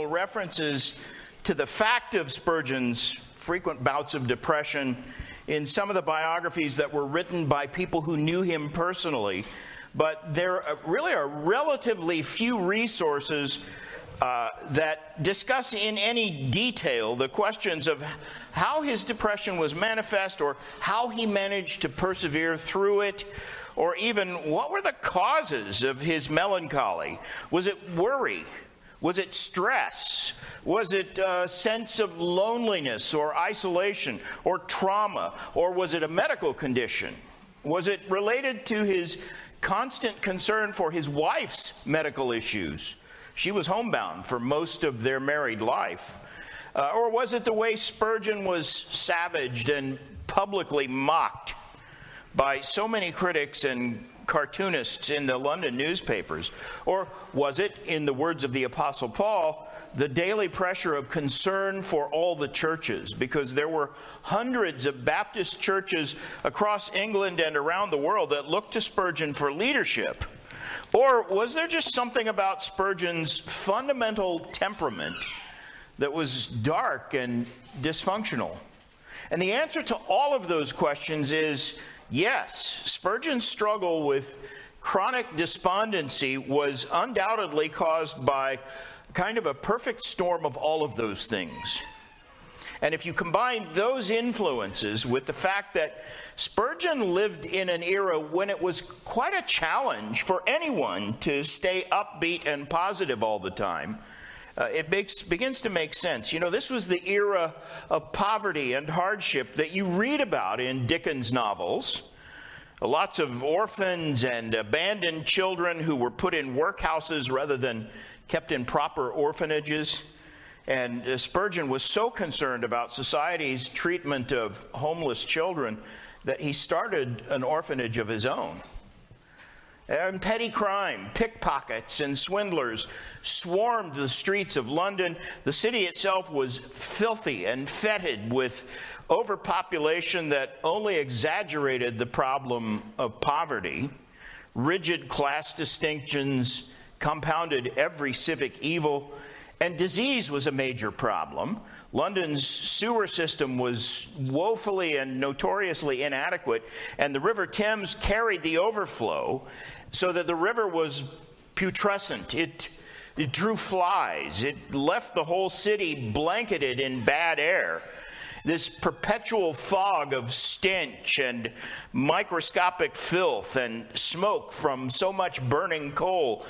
occasional references to the fact of Spurgeon's frequent bouts of depression in some of the biographies that were written by people who knew him personally. But there really are relatively few resources uh, that discuss in any detail the questions of how his depression was manifest or how he managed to persevere through it or even what were the causes of his melancholy. Was it worry? Was it stress? Was it a sense of loneliness or isolation or trauma? Or was it a medical condition? Was it related to his constant concern for his wife's medical issues? She was homebound for most of their married life. Uh, or was it the way Spurgeon was savaged and publicly mocked by so many critics and cartoonists in the London newspapers? Or was it, in the words of the Apostle Paul, the daily pressure of concern for all the churches? Because there were hundreds of Baptist churches across England and around the world that looked to Spurgeon for leadership. Or was there just something about Spurgeon's fundamental temperament that was dark and dysfunctional? And the answer to all of those questions is Yes, Spurgeon's struggle with chronic despondency was undoubtedly caused by kind of a perfect storm of all of those things. And if you combine those influences with the fact that Spurgeon lived in an era when it was quite a challenge for anyone to stay upbeat and positive all the time, uh, it makes, begins to make sense. You know, this was the era of poverty and hardship that you read about in Dickens' novels. Lots of orphans and abandoned children who were put in workhouses rather than kept in proper orphanages. And uh, Spurgeon was so concerned about society's treatment of homeless children that he started an orphanage of his own. And petty crime, pickpockets, and swindlers swarmed the streets of London. The city itself was filthy and fetid with overpopulation that only exaggerated the problem of poverty. Rigid class distinctions compounded every civic evil, and disease was a major problem. London's sewer system was woefully and notoriously inadequate, and the River Thames carried the overflow so that the river was putrescent. It, it drew flies. It left the whole city blanketed in bad air. This perpetual fog of stench and microscopic filth and smoke from so much burning coal.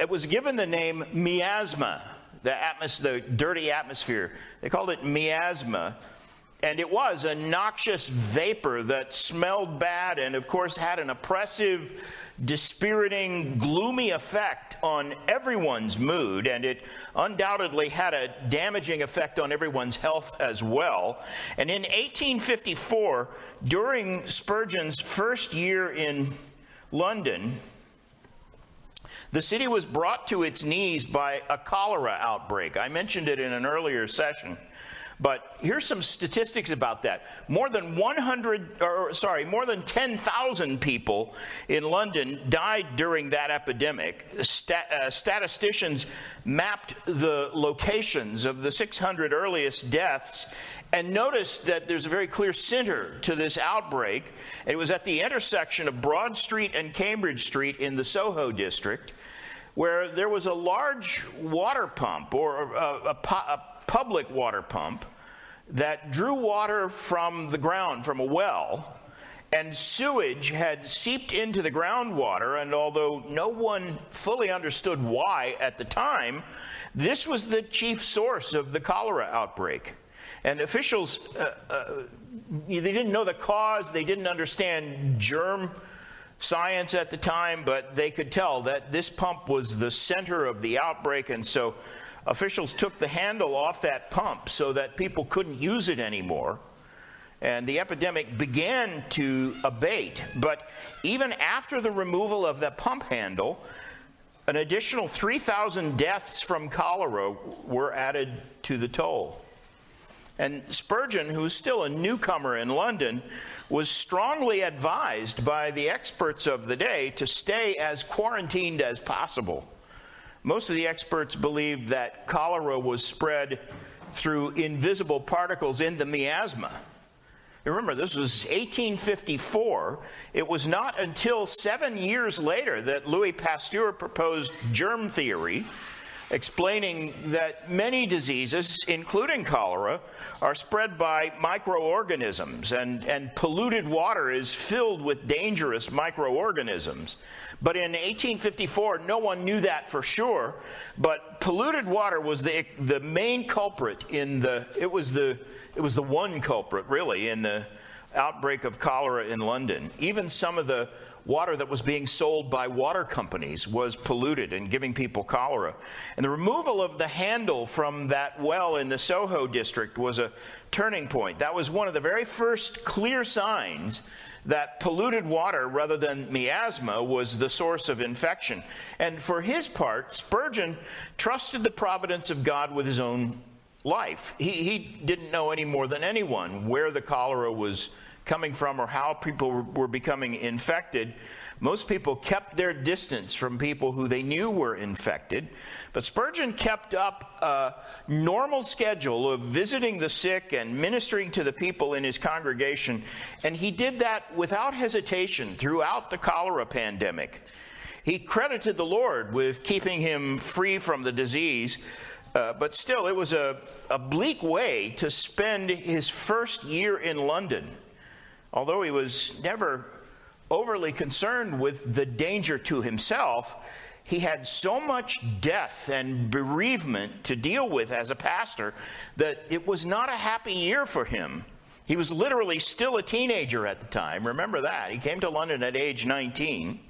It was given the name miasma, the, atmos- the dirty atmosphere. They called it miasma and it was a noxious vapor that smelled bad and, of course, had an oppressive, dispiriting, gloomy effect on everyone's mood. And it undoubtedly had a damaging effect on everyone's health as well. And in 1854, during Spurgeon's first year in London, the city was brought to its knees by a cholera outbreak. I mentioned it in an earlier session. But here's some statistics about that. More than 100, or sorry, more than 10,000 people in London died during that epidemic. Stat, uh, statisticians mapped the locations of the 600 earliest deaths and noticed that there's a very clear center to this outbreak. It was at the intersection of Broad Street and Cambridge Street in the Soho district, where there was a large water pump or a, a, a public water pump that drew water from the ground, from a well, and sewage had seeped into the groundwater. And although no one fully understood why at the time, this was the chief source of the cholera outbreak. And officials, uh, uh, they didn't know the cause, they didn't understand germ science at the time, but they could tell that this pump was the center of the outbreak. And so officials took the handle off that pump so that people couldn't use it anymore. And the epidemic began to abate. But even after the removal of the pump handle, an additional 3,000 deaths from cholera were added to the toll. And Spurgeon, who's still a newcomer in London, was strongly advised by the experts of the day to stay as quarantined as possible Most of the experts believed that cholera was spread through invisible particles in the miasma. Remember, this was 1854. It was not until seven years later that Louis Pasteur proposed germ theory, explaining that many diseases, including cholera, are spread by microorganisms, and, and polluted water is filled with dangerous microorganisms. But in 1854, no one knew that for sure, but polluted water was the, the main culprit in the, it was the, it was the one culprit really in the outbreak of cholera in London. Even some of the water that was being sold by water companies was polluted and giving people cholera. And the removal of the handle from that well in the Soho district was a turning point. That was one of the very first clear signs that polluted water rather than miasma was the source of infection. And for his part, Spurgeon trusted the providence of God with his own life. He, he didn't know any more than anyone where the cholera was coming from or how people were becoming infected. Most people kept their distance from people who they knew were infected. But Spurgeon kept up a normal schedule of visiting the sick and ministering to the people in his congregation. And he did that without hesitation throughout the cholera pandemic. He credited the Lord with keeping him free from the disease. Uh, but still, it was a, a bleak way to spend his first year in London. Although he was never overly concerned with the danger to himself, he had so much death and bereavement to deal with as a pastor that it was not a happy year for him. He was literally still a teenager at the time. Remember that. He came to London at age 19.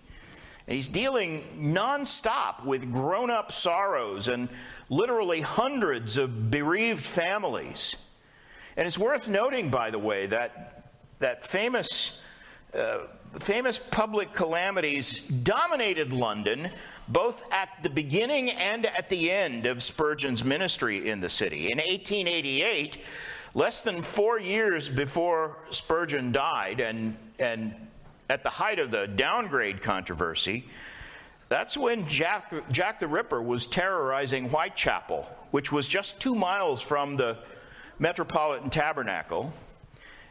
And he's dealing nonstop with grown up sorrows and literally hundreds of bereaved families. And it's worth noting, by the way, that that famous, uh, famous public calamities dominated London both at the beginning and at the end of Spurgeon's ministry in the city. In 1888, less than four years before Spurgeon died, and, and at the height of the downgrade controversy, that's when Jack, Jack the Ripper was terrorizing Whitechapel, which was just two miles from the Metropolitan Tabernacle.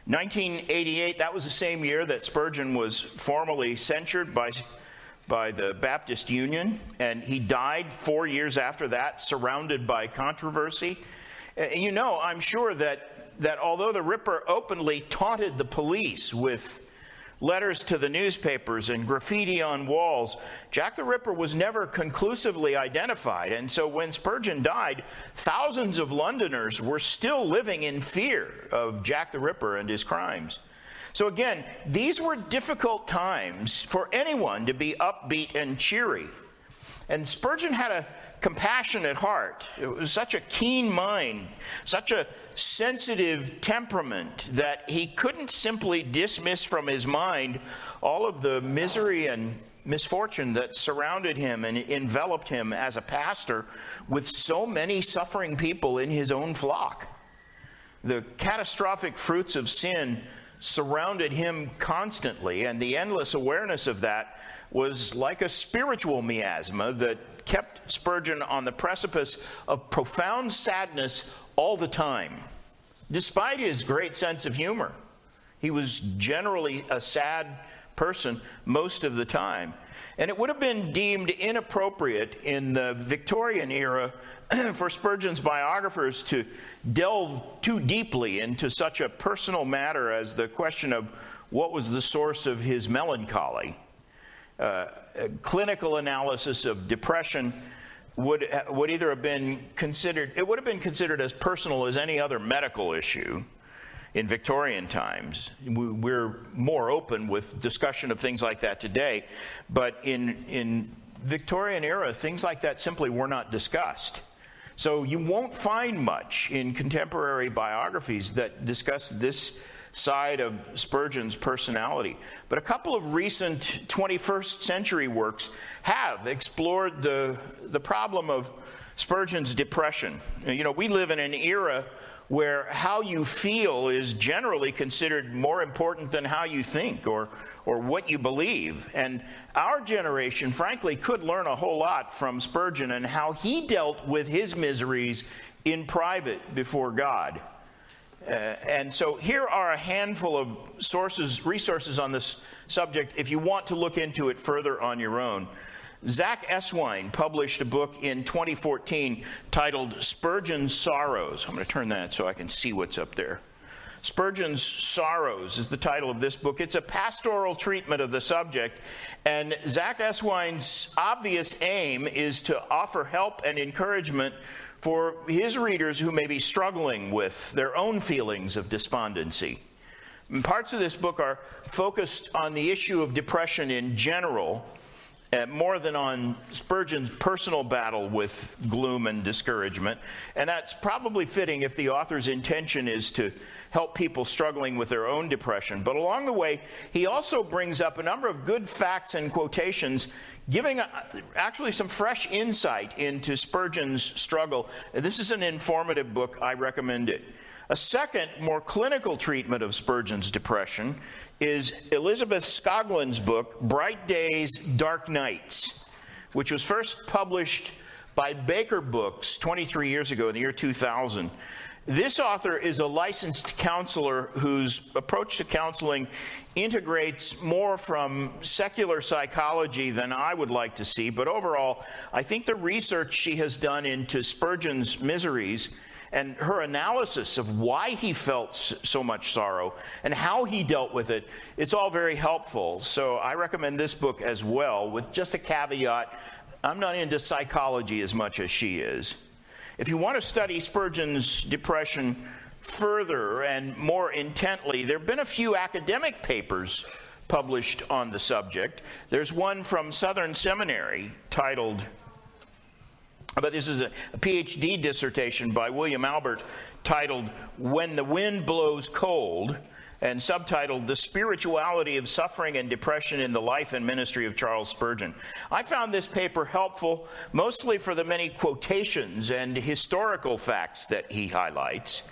1988, that was the same year that Spurgeon was formally censured by, by the Baptist Union, and he died four years after that, surrounded by controversy. And you know, I'm sure that, that although the Ripper openly taunted the police with letters to the newspapers and graffiti on walls. Jack the Ripper was never conclusively identified, and so when Spurgeon died, thousands of Londoners were still living in fear of Jack the Ripper and his crimes. So, again, these were difficult times for anyone to be upbeat and cheery. And Spurgeon had a compassionate heart. It was such a keen mind, such a sensitive temperament that he couldn't simply dismiss from his mind all of the misery and misfortune that surrounded him and enveloped him as a pastor with so many suffering people in his own flock. The catastrophic fruits of sin surrounded him constantly, and the endless awareness of that was like a spiritual miasma that kept Spurgeon on the precipice of profound sadness all the time, despite his great sense of humor. He was generally a sad person most of the time. And it would have been deemed inappropriate in the Victorian era for Spurgeon's biographers to delve too deeply into such a personal matter as the question of what was the source of his melancholy. Uh, clinical analysis of depression would, would either have been considered, it would have been considered as personal as any other medical issue in Victorian times. We're more open with discussion of things like that today, but in, in Victorian era, things like that simply were not discussed. So you won't find much in contemporary biographies that discuss this side of Spurgeon's personality. But a couple of recent 21st century works have explored the, the problem of Spurgeon's depression. You know, we live in an era where how you feel is generally considered more important than how you think or, or what you believe. And our generation, frankly, could learn a whole lot from Spurgeon and how he dealt with his miseries in private before God. Uh, and so here are a handful of sources, resources on this subject if you want to look into it further on your own. Zack Eswine published a book in 2014 titled Spurgeon's Sorrows. I'm going to turn that so I can see what's up there. Spurgeon's Sorrows is the title of this book. It's a pastoral treatment of the subject, and Zack Eswine's obvious aim is to offer help and encouragement for his readers who may be struggling with their own feelings of despondency. Parts of this book are focused on the issue of depression in general, uh, more than on Spurgeon's personal battle with gloom and discouragement. And that's probably fitting if the author's intention is to help people struggling with their own depression. But along the way, he also brings up a number of good facts and quotations, giving uh, actually some fresh insight into Spurgeon's struggle. This is an informative book. I recommend it. A second, more clinical treatment of Spurgeon's depression is Elizabeth Skoglund's book, Bright Days, Dark Nights, which was first published by Baker Books 23 years ago in the year 2000. This author is a licensed counselor whose approach to counseling integrates more from secular psychology than I would like to see, but overall, I think the research she has done into Spurgeon's miseries and her analysis of why he felt so much sorrow and how he dealt with it, it's all very helpful. So I recommend this book as well, with just a caveat I'm not into psychology as much as she is. If you want to study Spurgeon's depression further and more intently, there have been a few academic papers published on the subject. There's one from Southern Seminary titled but this is a, a PhD dissertation by William Albert titled When the Wind Blows Cold and subtitled The Spirituality of Suffering and Depression in the Life and Ministry of Charles Spurgeon. I found this paper helpful mostly for the many quotations and historical facts that he highlights.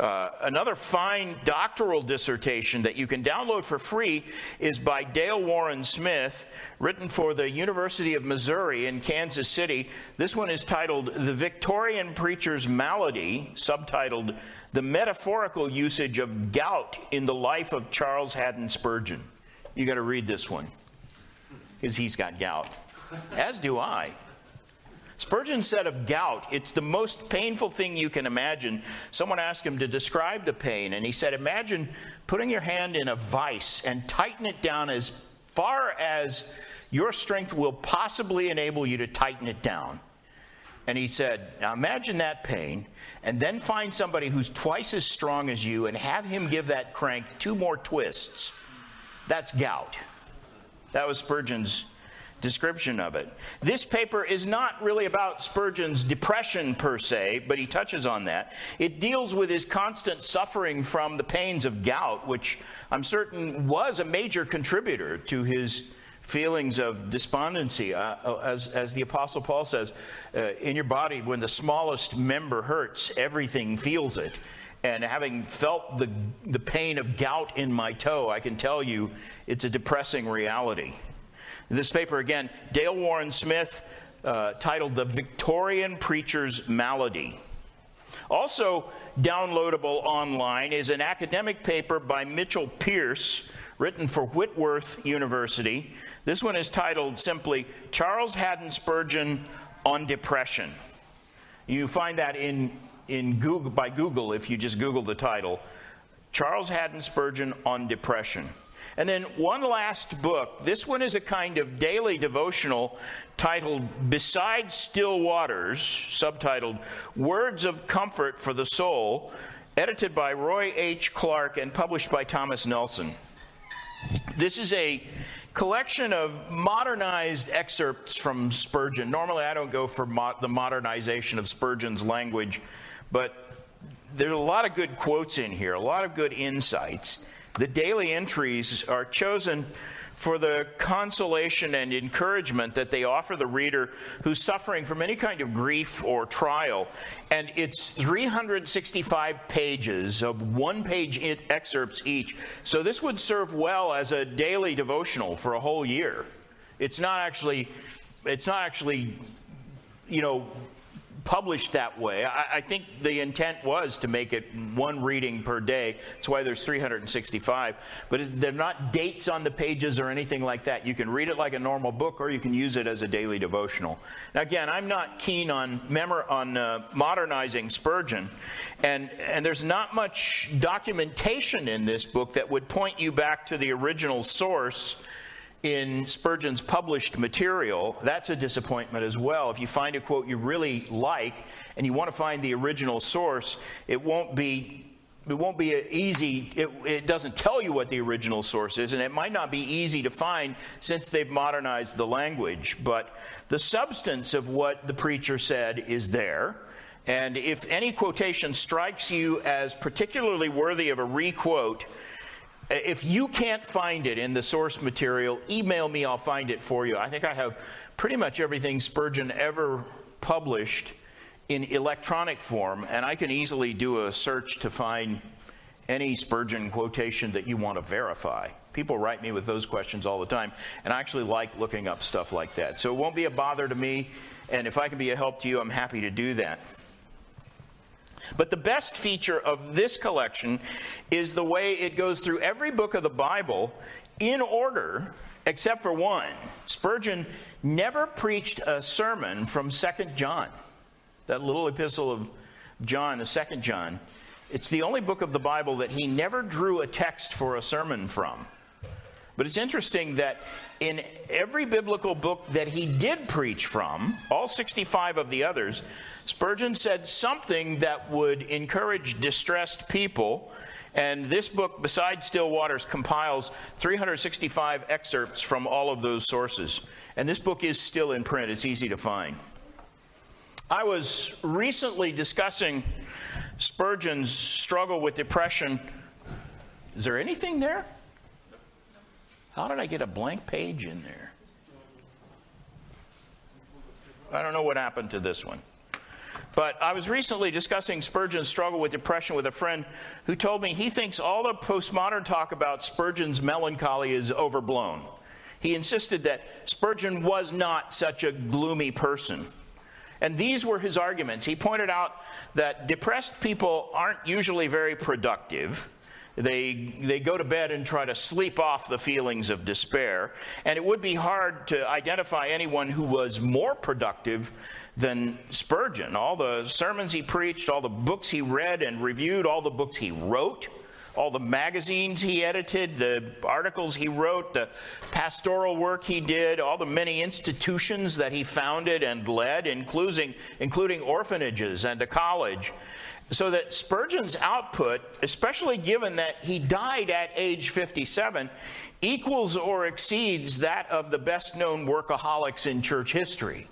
Uh, another fine doctoral dissertation that you can download for free is by Dale Warren Smith, written for the University of Missouri in Kansas City. This one is titled The Victorian Preacher's Malady, subtitled The Metaphorical Usage of Gout in the Life of Charles Haddon Spurgeon. You got to read this one because he's got gout, as do I. Spurgeon said of gout, it's the most painful thing you can imagine. Someone asked him to describe the pain, and he said, Imagine putting your hand in a vise and tighten it down as far as your strength will possibly enable you to tighten it down. And he said, Now imagine that pain, and then find somebody who's twice as strong as you and have him give that crank two more twists. That's gout. That was Spurgeon's description of it. This paper is not really about Spurgeon's depression per se, but he touches on that. It deals with his constant suffering from the pains of gout, which I'm certain was a major contributor to his feelings of despondency. Uh, uh as, as the Apostle Paul says, uh, in your body, when the smallest member hurts, everything feels it. And having felt the, the pain of gout in my toe, I can tell you it's a depressing reality. This paper, again, Dale Warren Smith, uh, titled The Victorian Preacher's Malady. Also downloadable online is an academic paper by Mitchell Pierce, written for Whitworth University. This one is titled simply Charles Haddon Spurgeon on Depression. You find that in, in Google, by Google if you just Google the title Charles Haddon Spurgeon on Depression. And then one last book. This one is a kind of daily devotional titled Beside Still Waters, subtitled Words of Comfort for the Soul, edited by Roy H. Clarke and published by Thomas Nelson. This is a collection of modernized excerpts from Spurgeon. Normally, I don't go for mo- the modernization of Spurgeon's language, but there's a lot of good quotes in here, a lot of good insights. The daily entries are chosen for the consolation and encouragement that they offer the reader who's suffering from any kind of grief or trial. And it's 365 pages of one page excerpts each. So this would serve well as a daily devotional for a whole year. It's not actually, it's not actually, you know, published that way. I, I, think the intent was to make it one reading per day. That's why there's 365. But they're not dates on the pages or anything like that. You can read it like a normal book, or you can use it as a daily devotional. Now, again, I'm not keen on on uh, modernizing Spurgeon, and and there's not much documentation in this book that would point you back to the original source in Spurgeon's published material, that's a disappointment as well. If you find a quote you really like and you want to find the original source, it won't be it won't be easy. It, it, doesn't tell you what the original source is, and it might not be easy to find since they've modernized the language. But the substance of what the preacher said is there. And if any quotation strikes you as particularly worthy of a requote, if you can't find it in the source material, email me, I'll find it for you. I think I have pretty much everything Spurgeon ever published in electronic form, and I can easily do a search to find any Spurgeon quotation that you want to verify. People write me with those questions all the time, and I actually like looking up stuff like that. So it won't be a bother to me, and if I can be a help to you, I'm happy to do that. But the best feature of this collection is the way it goes through every book of the Bible in order, except for one. Spurgeon never preached a sermon from 2nd John, that little epistle of John, the 2nd John. It's the only book of the Bible that he never drew a text for a sermon from. But it's interesting that in every biblical book that he did preach from, all 65 of the others, Spurgeon said something that would encourage distressed people. And this book, besides Still Waters, compiles 365 excerpts from all of those sources. And this book is still in print, it's easy to find. I was recently discussing Spurgeon's struggle with depression. Is there anything there? How did I get a blank page in there? I don't know what happened to this one. But I was recently discussing Spurgeon's struggle with depression with a friend who told me he thinks all the postmodern talk about Spurgeon's melancholy is overblown. He insisted that Spurgeon was not such a gloomy person. And these were his arguments. He pointed out that depressed people aren't usually very productive. They, they go to bed and try to sleep off the feelings of despair. And it would be hard to identify anyone who was more productive than Spurgeon. All the sermons he preached, all the books he read and reviewed, all the books he wrote, all the magazines he edited, the articles he wrote, the pastoral work he did, all the many institutions that he founded and led, including, including orphanages and a college. So that Spurgeon's output, especially given that he died at age 57, equals or exceeds that of the best known workaholics in church history.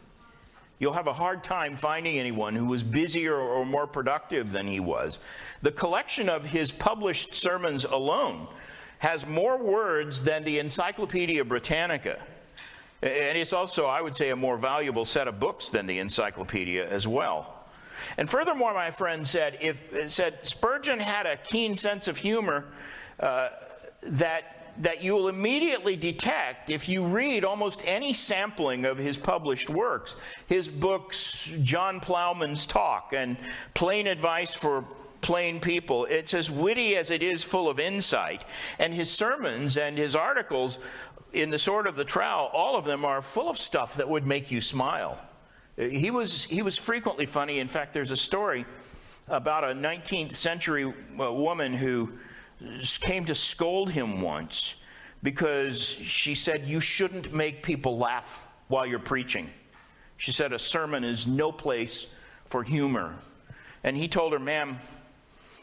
You'll have a hard time finding anyone who was busier or more productive than he was. The collection of his published sermons alone has more words than the Encyclopedia Britannica. And it's also, I would say, a more valuable set of books than the Encyclopedia as well. And furthermore, my friend said, if said Spurgeon had a keen sense of humor uh, that that you will immediately detect if you read almost any sampling of his published works. His books, John Ploughman's Talk and Plain Advice for Plain People, it's as witty as it is full of insight. And his sermons and his articles in the Sword of the Trowel, all of them are full of stuff that would make you smile. He was, he was frequently funny. In fact, there's a story about a 19th century uh, woman who came to scold him once because she said, You shouldn't make people laugh while you're preaching. She said, A sermon is no place for humor. And he told her, Ma'am,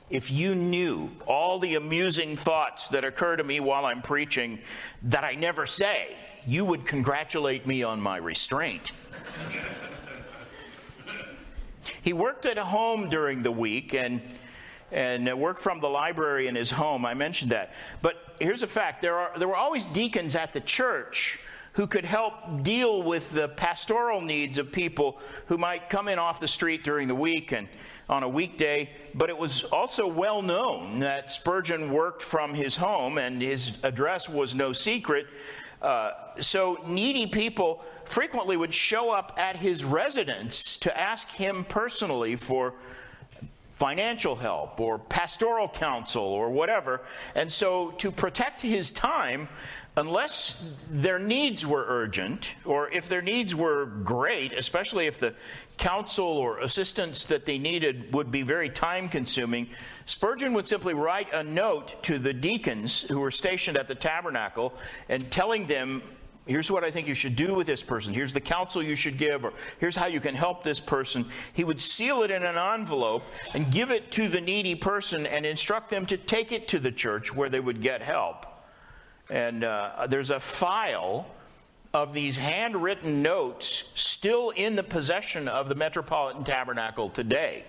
if you knew all the amusing thoughts that occur to me while I'm preaching that I never say, you would congratulate me on my restraint. He worked at home during the week, and and worked from the library in his home. I mentioned that. But here's a fact there, are, there were always deacons at the church who could help deal with the pastoral needs of people who might come in off the street during the week and on a weekday. But it was also well known that Spurgeon worked from his home and his address was no secret. Uh, so needy people frequently would show up at his residence to ask him personally for financial help or pastoral counsel or whatever. And so, to protect his time, unless their needs were urgent, or if their needs were great, especially if the counsel or assistance that they needed would be very time consuming, Spurgeon would simply write a note to the deacons who were stationed at the tabernacle and telling them Here's what I think you should do with this person. Here's the counsel you should give, or here's how you can help this person. He would seal it in an envelope and give it to the needy person and instruct them to take it to the church where they would get help. And uh, there's a file of these handwritten notes still in the possession of the Metropolitan Tabernacle today.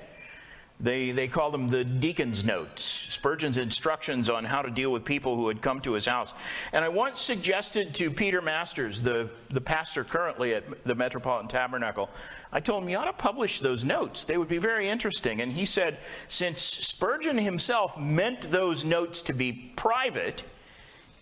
They, they call them the deacon's notes, Spurgeon's instructions on how to deal with people who had come to his house. And I once suggested to Peter Masters, the, the pastor currently at the Metropolitan Tabernacle, I told him, you ought to publish those notes. They would be very interesting. And he said, since Spurgeon himself meant those notes to be private,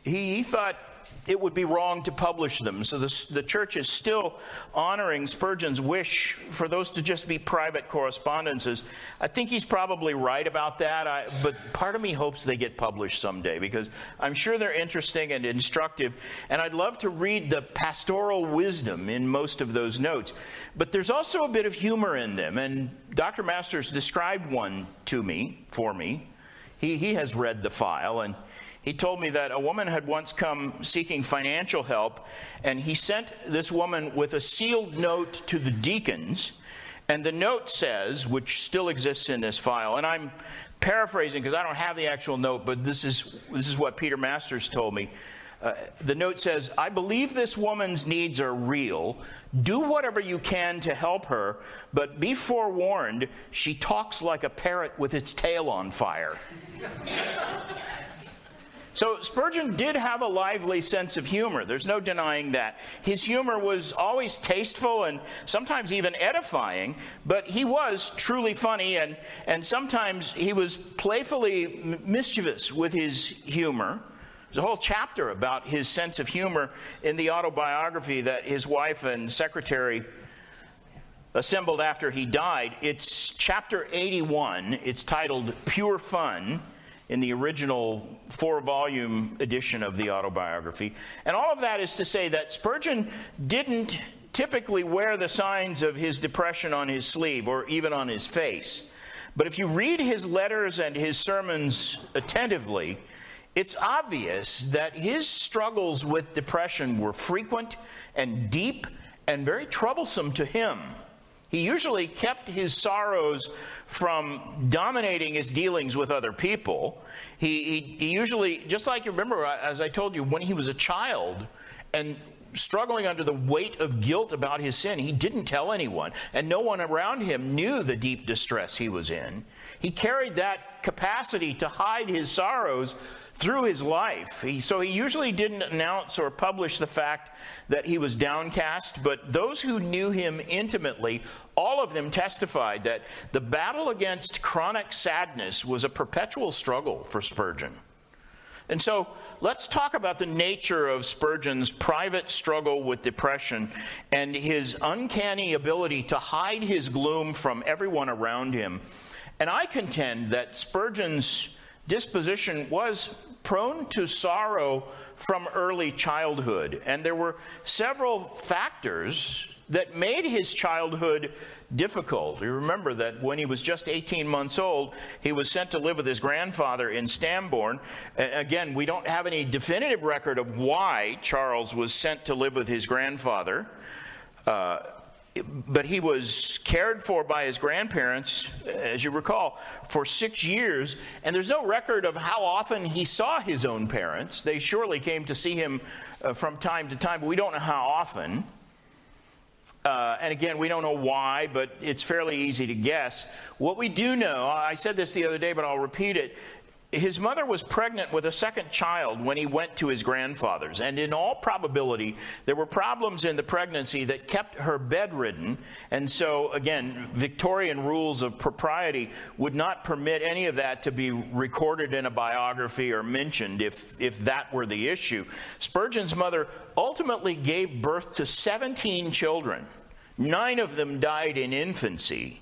he, he thought it would be wrong to publish them. So the, the church is still honoring Spurgeon's wish for those to just be private correspondences. I think he's probably right about that, I, but part of me hopes they get published someday because I'm sure they're interesting and instructive. And I'd love to read the pastoral wisdom in most of those notes. But there's also a bit of humor in them. And Dr. Masters described one to me, for me. He, he has read the file and he told me that a woman had once come seeking financial help, and he sent this woman with a sealed note to the deacons. And the note says, which still exists in this file, and I'm paraphrasing because I don't have the actual note, but this is, this is what Peter Masters told me. Uh, the note says, I believe this woman's needs are real. Do whatever you can to help her, but be forewarned, she talks like a parrot with its tail on fire. So Spurgeon did have a lively sense of humor. There's no denying that. His humor was always tasteful and sometimes even edifying, but he was truly funny and, and sometimes he was playfully mischievous with his humor. There's a whole chapter about his sense of humor in the autobiography that his wife and secretary assembled after he died. It's chapter 81. It's titled Pure Fun in the original four volume edition of the autobiography. And all of that is to say that Spurgeon didn't typically wear the signs of his depression on his sleeve or even on his face. But if you read his letters and his sermons attentively, it's obvious that his struggles with depression were frequent and deep and very troublesome to him. He usually kept his sorrows from dominating his dealings with other people. He, he, he, usually, just like you remember, as I told you, when he was a child and struggling under the weight of guilt about his sin, he didn't tell anyone, and no one around him knew the deep distress he was in. He carried that capacity to hide his sorrows through his life. He, so he usually didn't announce or publish the fact that he was downcast, but those who knew him intimately, all of them testified that the battle against chronic sadness was a perpetual struggle for Spurgeon. And so let's talk about the nature of Spurgeon's private struggle with depression and his uncanny ability to hide his gloom from everyone around him. And I contend that Spurgeon's disposition was prone to sorrow from early childhood. And there were several factors that made his childhood difficult. You remember that when he was just 18 months old, he was sent to live with his grandfather in Stambourne. Again, we don't have any definitive record of why Charles was sent to live with his grandfather. Uh, but he was cared for by his grandparents, as you recall, for six years. And there's no record of how often he saw his own parents. They surely came to see him uh, from time to time, but we don't know how often. Uh, and again, we don't know why, but it's fairly easy to guess. What we do know, I said this the other day, but I'll repeat it, his mother was pregnant with a second child when he went to his grandfather's. And in all probability, there were problems in the pregnancy that kept her bedridden. And so, again, Victorian rules of propriety would not permit any of that to be recorded in a biography or mentioned if, if that were the issue. Spurgeon's mother ultimately gave birth to 17 children, nine of them died in infancy.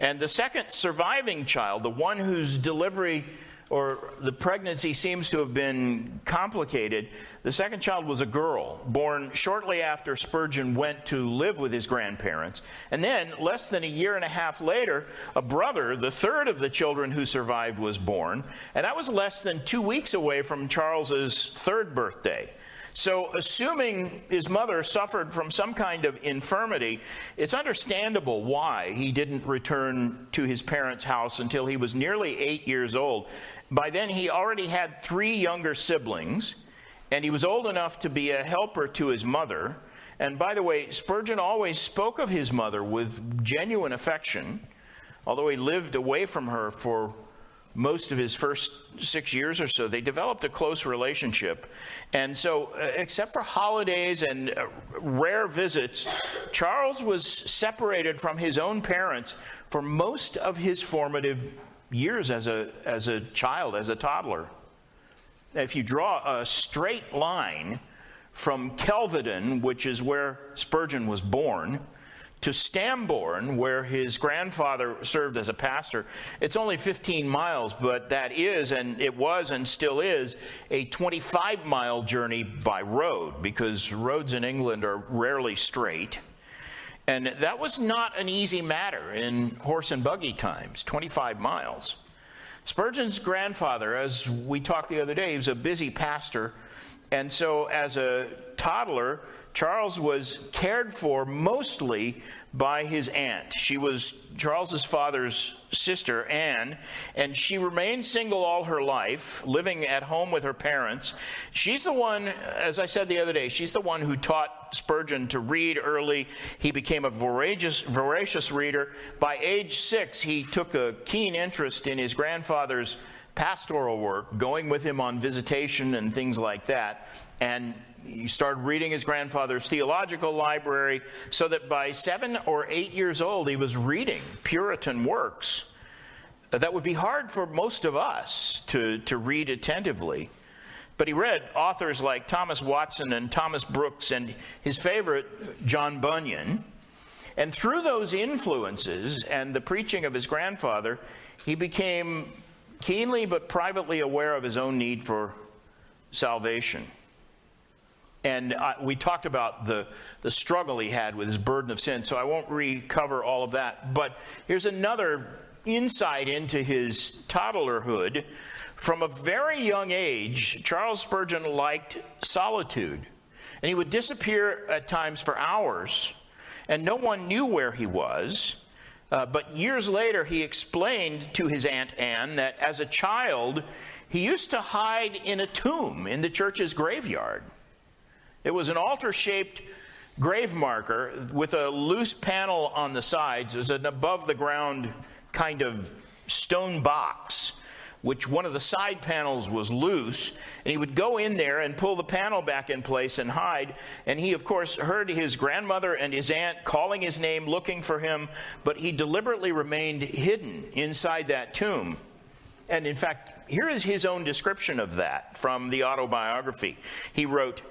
And the second surviving child, the one whose delivery or the pregnancy seems to have been complicated. The second child was a girl, born shortly after Spurgeon went to live with his grandparents. And then, less than a year and a half later, a brother, the third of the children who survived, was born. And that was less than two weeks away from Charles's third birthday. So, assuming his mother suffered from some kind of infirmity, it's understandable why he didn't return to his parents' house until he was nearly eight years old. By then, he already had three younger siblings, and he was old enough to be a helper to his mother. And by the way, Spurgeon always spoke of his mother with genuine affection, although he lived away from her for most of his first six years or so. They developed a close relationship. And so, uh, except for holidays and uh, rare visits, Charles was separated from his own parents for most of his formative years as a, as a child, as a toddler. If you draw a straight line from Kelvedon, which is where Spurgeon was born, to Stambourne, where his grandfather served as a pastor. It's only 15 miles, but that is, and it was and still is, a 25 mile journey by road because roads in England are rarely straight. And that was not an easy matter in horse and buggy times, 25 miles. Spurgeon's grandfather, as we talked the other day, he was a busy pastor. And so, as a toddler, Charles was cared for mostly by his aunt. She was Charles's father's sister, Anne, and she remained single all her life, living at home with her parents. She's the one, as I said the other day, she's the one who taught Spurgeon to read early. He became a voracious, voracious reader. By age six, he took a keen interest in his grandfather's pastoral work, going with him on visitation and things like that. And he started reading his grandfather's theological library so that by seven or eight years old, he was reading Puritan works that would be hard for most of us to, to read attentively. But he read authors like Thomas Watson and Thomas Brooks and his favorite, John Bunyan. And through those influences and the preaching of his grandfather, he became keenly but privately aware of his own need for salvation. And uh, we talked about the, the struggle he had with his burden of sin, so I won't recover all of that. But here's another insight into his toddlerhood. From a very young age, Charles Spurgeon liked solitude. And he would disappear at times for hours, and no one knew where he was. Uh, but years later, he explained to his Aunt Anne that as a child, he used to hide in a tomb in the church's graveyard. It was an altar shaped grave marker with a loose panel on the sides. It was an above the ground kind of stone box, which one of the side panels was loose. And he would go in there and pull the panel back in place and hide. And he, of course, heard his grandmother and his aunt calling his name, looking for him, but he deliberately remained hidden inside that tomb. And in fact, here is his own description of that from the autobiography. He wrote,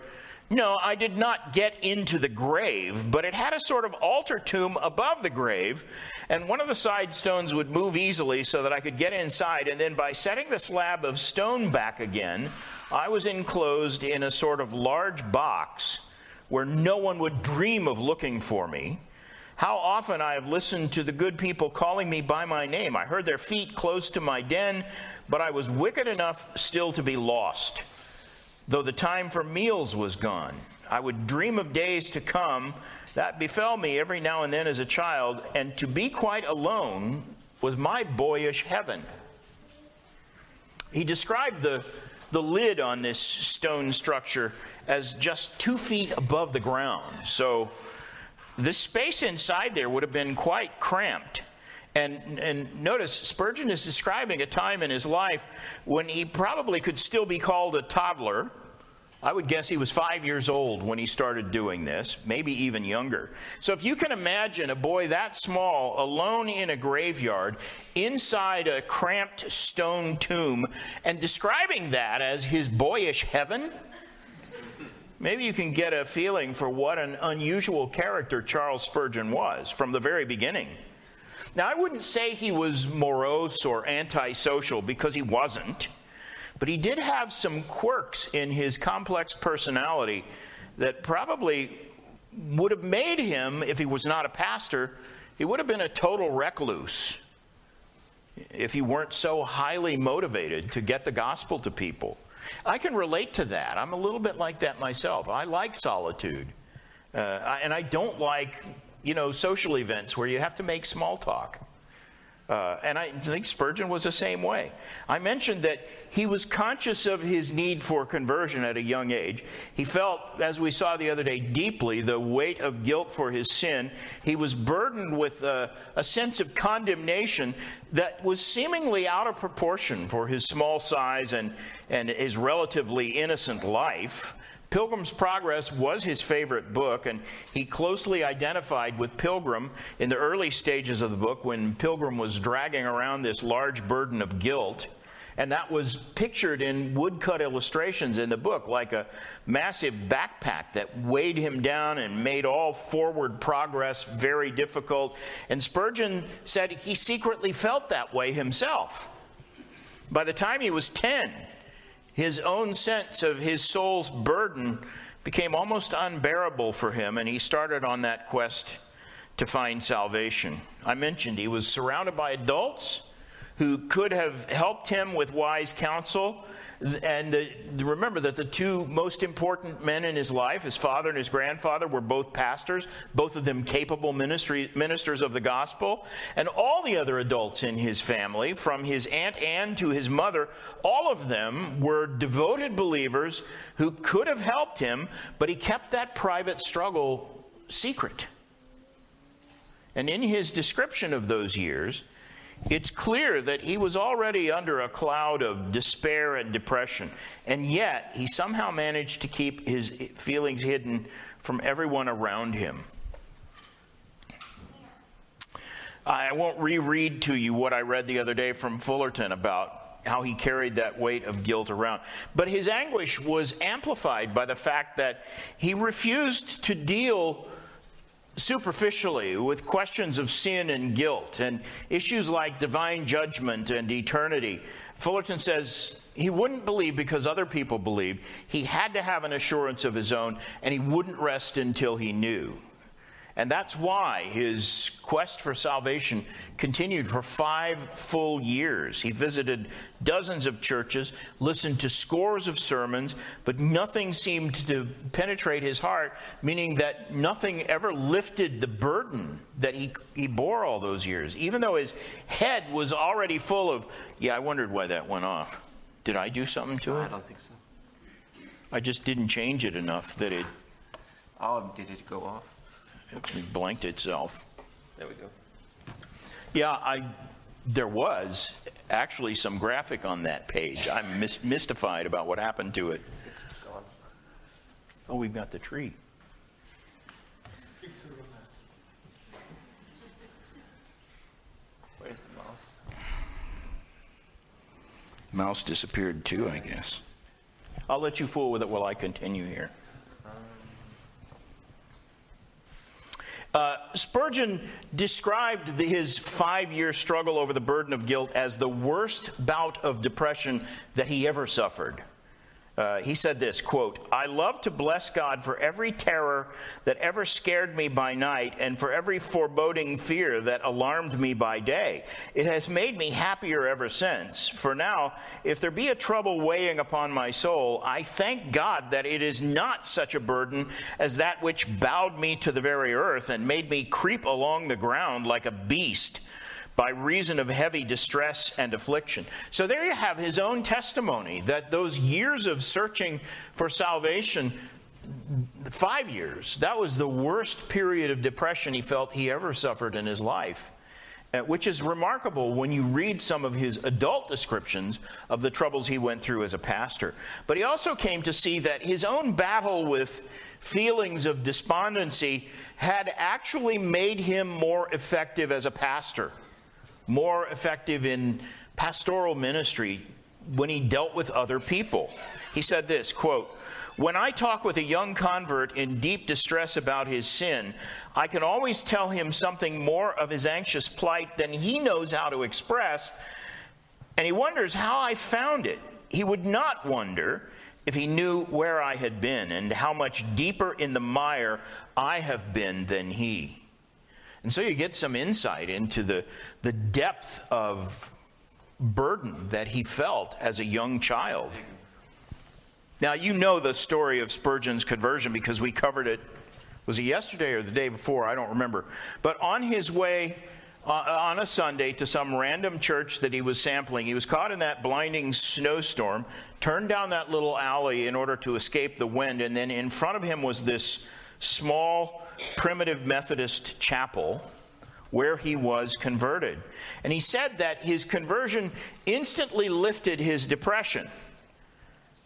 no, I did not get into the grave, but it had a sort of altar tomb above the grave, and one of the side stones would move easily so that I could get inside, and then by setting the slab of stone back again, I was enclosed in a sort of large box where no one would dream of looking for me. How often I have listened to the good people calling me by my name. I heard their feet close to my den, but I was wicked enough still to be lost though the time for meals was gone. I would dream of days to come. That befell me every now and then as a child, and to be quite alone was my boyish heaven. He described the, the lid on this stone structure as just two feet above the ground. So the space inside there would have been quite cramped. And, and notice, Spurgeon is describing a time in his life when he probably could still be called a toddler. I would guess he was five years old when he started doing this, maybe even younger. So, if you can imagine a boy that small alone in a graveyard inside a cramped stone tomb and describing that as his boyish heaven, maybe you can get a feeling for what an unusual character Charles Spurgeon was from the very beginning. Now, I wouldn't say he was morose or antisocial because he wasn't, but he did have some quirks in his complex personality that probably would have made him, if he was not a pastor, he would have been a total recluse if he weren't so highly motivated to get the gospel to people. I can relate to that. I'm a little bit like that myself. I like solitude. Uh, and I don't like you know, social events where you have to make small talk. Uh, and I think Spurgeon was the same way. I mentioned that he was conscious of his need for conversion at a young age. He felt, as we saw the other day, deeply the weight of guilt for his sin. He was burdened with a, a sense of condemnation that was seemingly out of proportion for his small size and, and his relatively innocent life. Pilgrim's Progress was his favorite book, and he closely identified with Pilgrim in the early stages of the book when Pilgrim was dragging around this large burden of guilt. And that was pictured in woodcut illustrations in the book, like a massive backpack that weighed him down and made all forward progress very difficult. And Spurgeon said he secretly felt that way himself. By the time he was 10, his own sense of his soul's burden became almost unbearable for him, and he started on that quest to find salvation. I mentioned he was surrounded by adults who could have helped him with wise counsel, and the, remember that the two most important men in his life, his father and his grandfather, were both pastors, both of them capable ministry, ministers of the gospel. And all the other adults in his family, from his Aunt Anne to his mother, all of them were devoted believers who could have helped him, but he kept that private struggle secret. And in his description of those years, it's clear that he was already under a cloud of despair and depression, and yet he somehow managed to keep his feelings hidden from everyone around him. I won't reread to you what I read the other day from Fullerton about how he carried that weight of guilt around. But his anguish was amplified by the fact that he refused to deal superficially with questions of sin and guilt and issues like divine judgment and eternity. Fullerton says he wouldn't believe because other people believed. He had to have an assurance of his own, and he wouldn't rest until he knew. And that's why his quest for salvation continued for five full years. He visited dozens of churches, listened to scores of sermons, but nothing seemed to penetrate his heart, meaning that nothing ever lifted the burden that he, he bore all those years. Even though his head was already full of, yeah, I wondered why that went off. Did I do something to it? I don't think so. I just didn't change it enough that it. Oh, did it go off? It blanked itself. There we go. Yeah, I there was actually some graphic on that page. I'm mis- mystified about what happened to it. It's gone. Oh, we've got the tree. Where's the mouse? Mouse disappeared too, I guess. I'll let you fool with it while I continue here. Uh, Spurgeon described the, his five year struggle over the burden of guilt as the worst bout of depression that he ever suffered. Uh, he said this quote i love to bless god for every terror that ever scared me by night and for every foreboding fear that alarmed me by day. It has made me happier ever since. For now if there be a trouble weighing upon my soul i thank god that it is not such a burden as that which bowed me to the very earth and made me creep along the ground like a beast by reason of heavy distress and affliction. So there you have his own testimony that those years of searching for salvation five years. That was the worst period of depression he felt he ever suffered in his life. Uh, which is remarkable when you read some of his adult descriptions of the troubles he went through as a pastor. But he also came to see that his own battle with feelings of despondency had actually made him more effective as a pastor, more effective in pastoral ministry when he dealt with other people. He said this quote, when I talk with a young convert in deep distress about his sin, I can always tell him something more of his anxious plight than he knows how to express, and he wonders how I found it. He would not wonder if he knew where I had been and how much deeper in the mire I have been than he. And so you get some insight into the, the depth of burden that he felt as a young child. Now, you know the story of Spurgeon's conversion because we covered it. Was it yesterday or the day before? I don't remember. But on his way uh, on a Sunday to some random church that he was sampling, he was caught in that blinding snowstorm, turned down that little alley in order to escape the wind, and then in front of him was this small, primitive Methodist chapel where he was converted. And he said that his conversion instantly lifted his depression.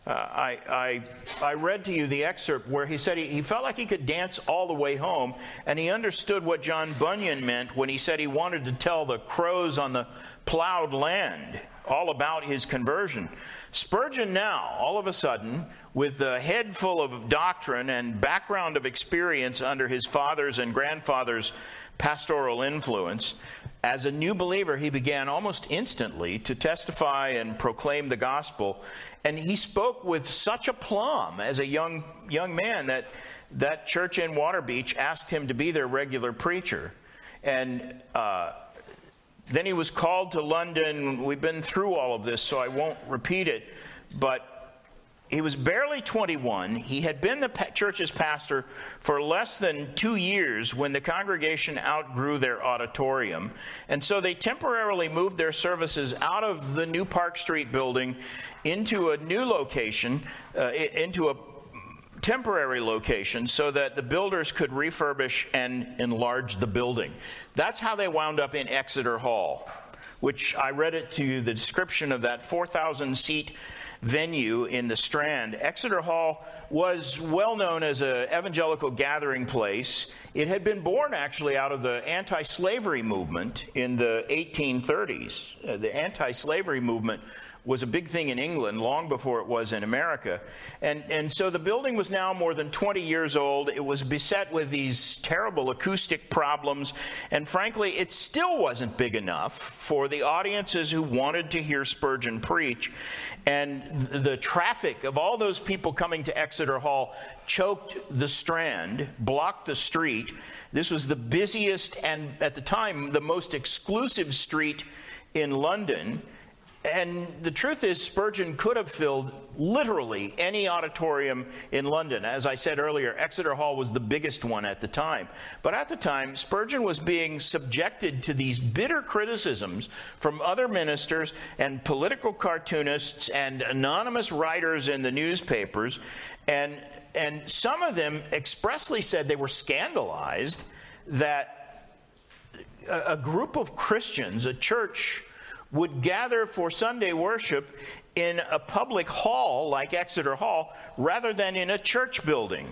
Uh, I, I, I, read to you the excerpt where he said he, he felt like he could dance all the way home, and he understood what John Bunyan meant when he said he wanted to tell the crows on the plowed land all about his conversion. Spurgeon now, all of a sudden, with a head full of doctrine and background of experience under his father's and grandfather's pastoral influence, as a new believer, he began almost instantly to testify and proclaim the gospel. And he spoke with such aplomb as a young, young man that that church in Waterbeach asked him to be their regular preacher. And uh, then he was called to London. We've been through all of this, so I won't repeat it. But he was barely 21. He had been the church's pastor for less than two years when the congregation outgrew their auditorium. And so they temporarily moved their services out of the new Park Street building into a new location, uh, into a temporary location, so that the builders could refurbish and enlarge the building. That's how they wound up in Exeter Hall, which I read it to you the description of that 4,000 seat venue in the Strand. Exeter Hall was well known as an evangelical gathering place. It had been born actually out of the anti slavery movement in the 1830s. Uh, the anti slavery movement was a big thing in England long before it was in America. And, and so the building was now more than 20 years old. It was beset with these terrible acoustic problems. And frankly, it still wasn't big enough for the audiences who wanted to hear Spurgeon preach. And the traffic of all those people coming to Exeter Hall choked the strand, blocked the street. This was the busiest and, at the time, the most exclusive street in London. And the truth is, Spurgeon could have filled literally any auditorium in London. As I said earlier, Exeter Hall was the biggest one at the time. But at the time, Spurgeon was being subjected to these bitter criticisms from other ministers and political cartoonists and anonymous writers in the newspapers. And, and some of them expressly said they were scandalized that a, a group of Christians, a church, would gather for Sunday worship in a public hall like Exeter Hall rather than in a church building.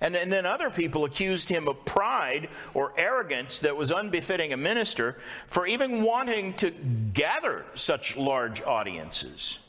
And, and, then other people accused him of pride or arrogance that was unbefitting a minister for even wanting to gather such large audiences.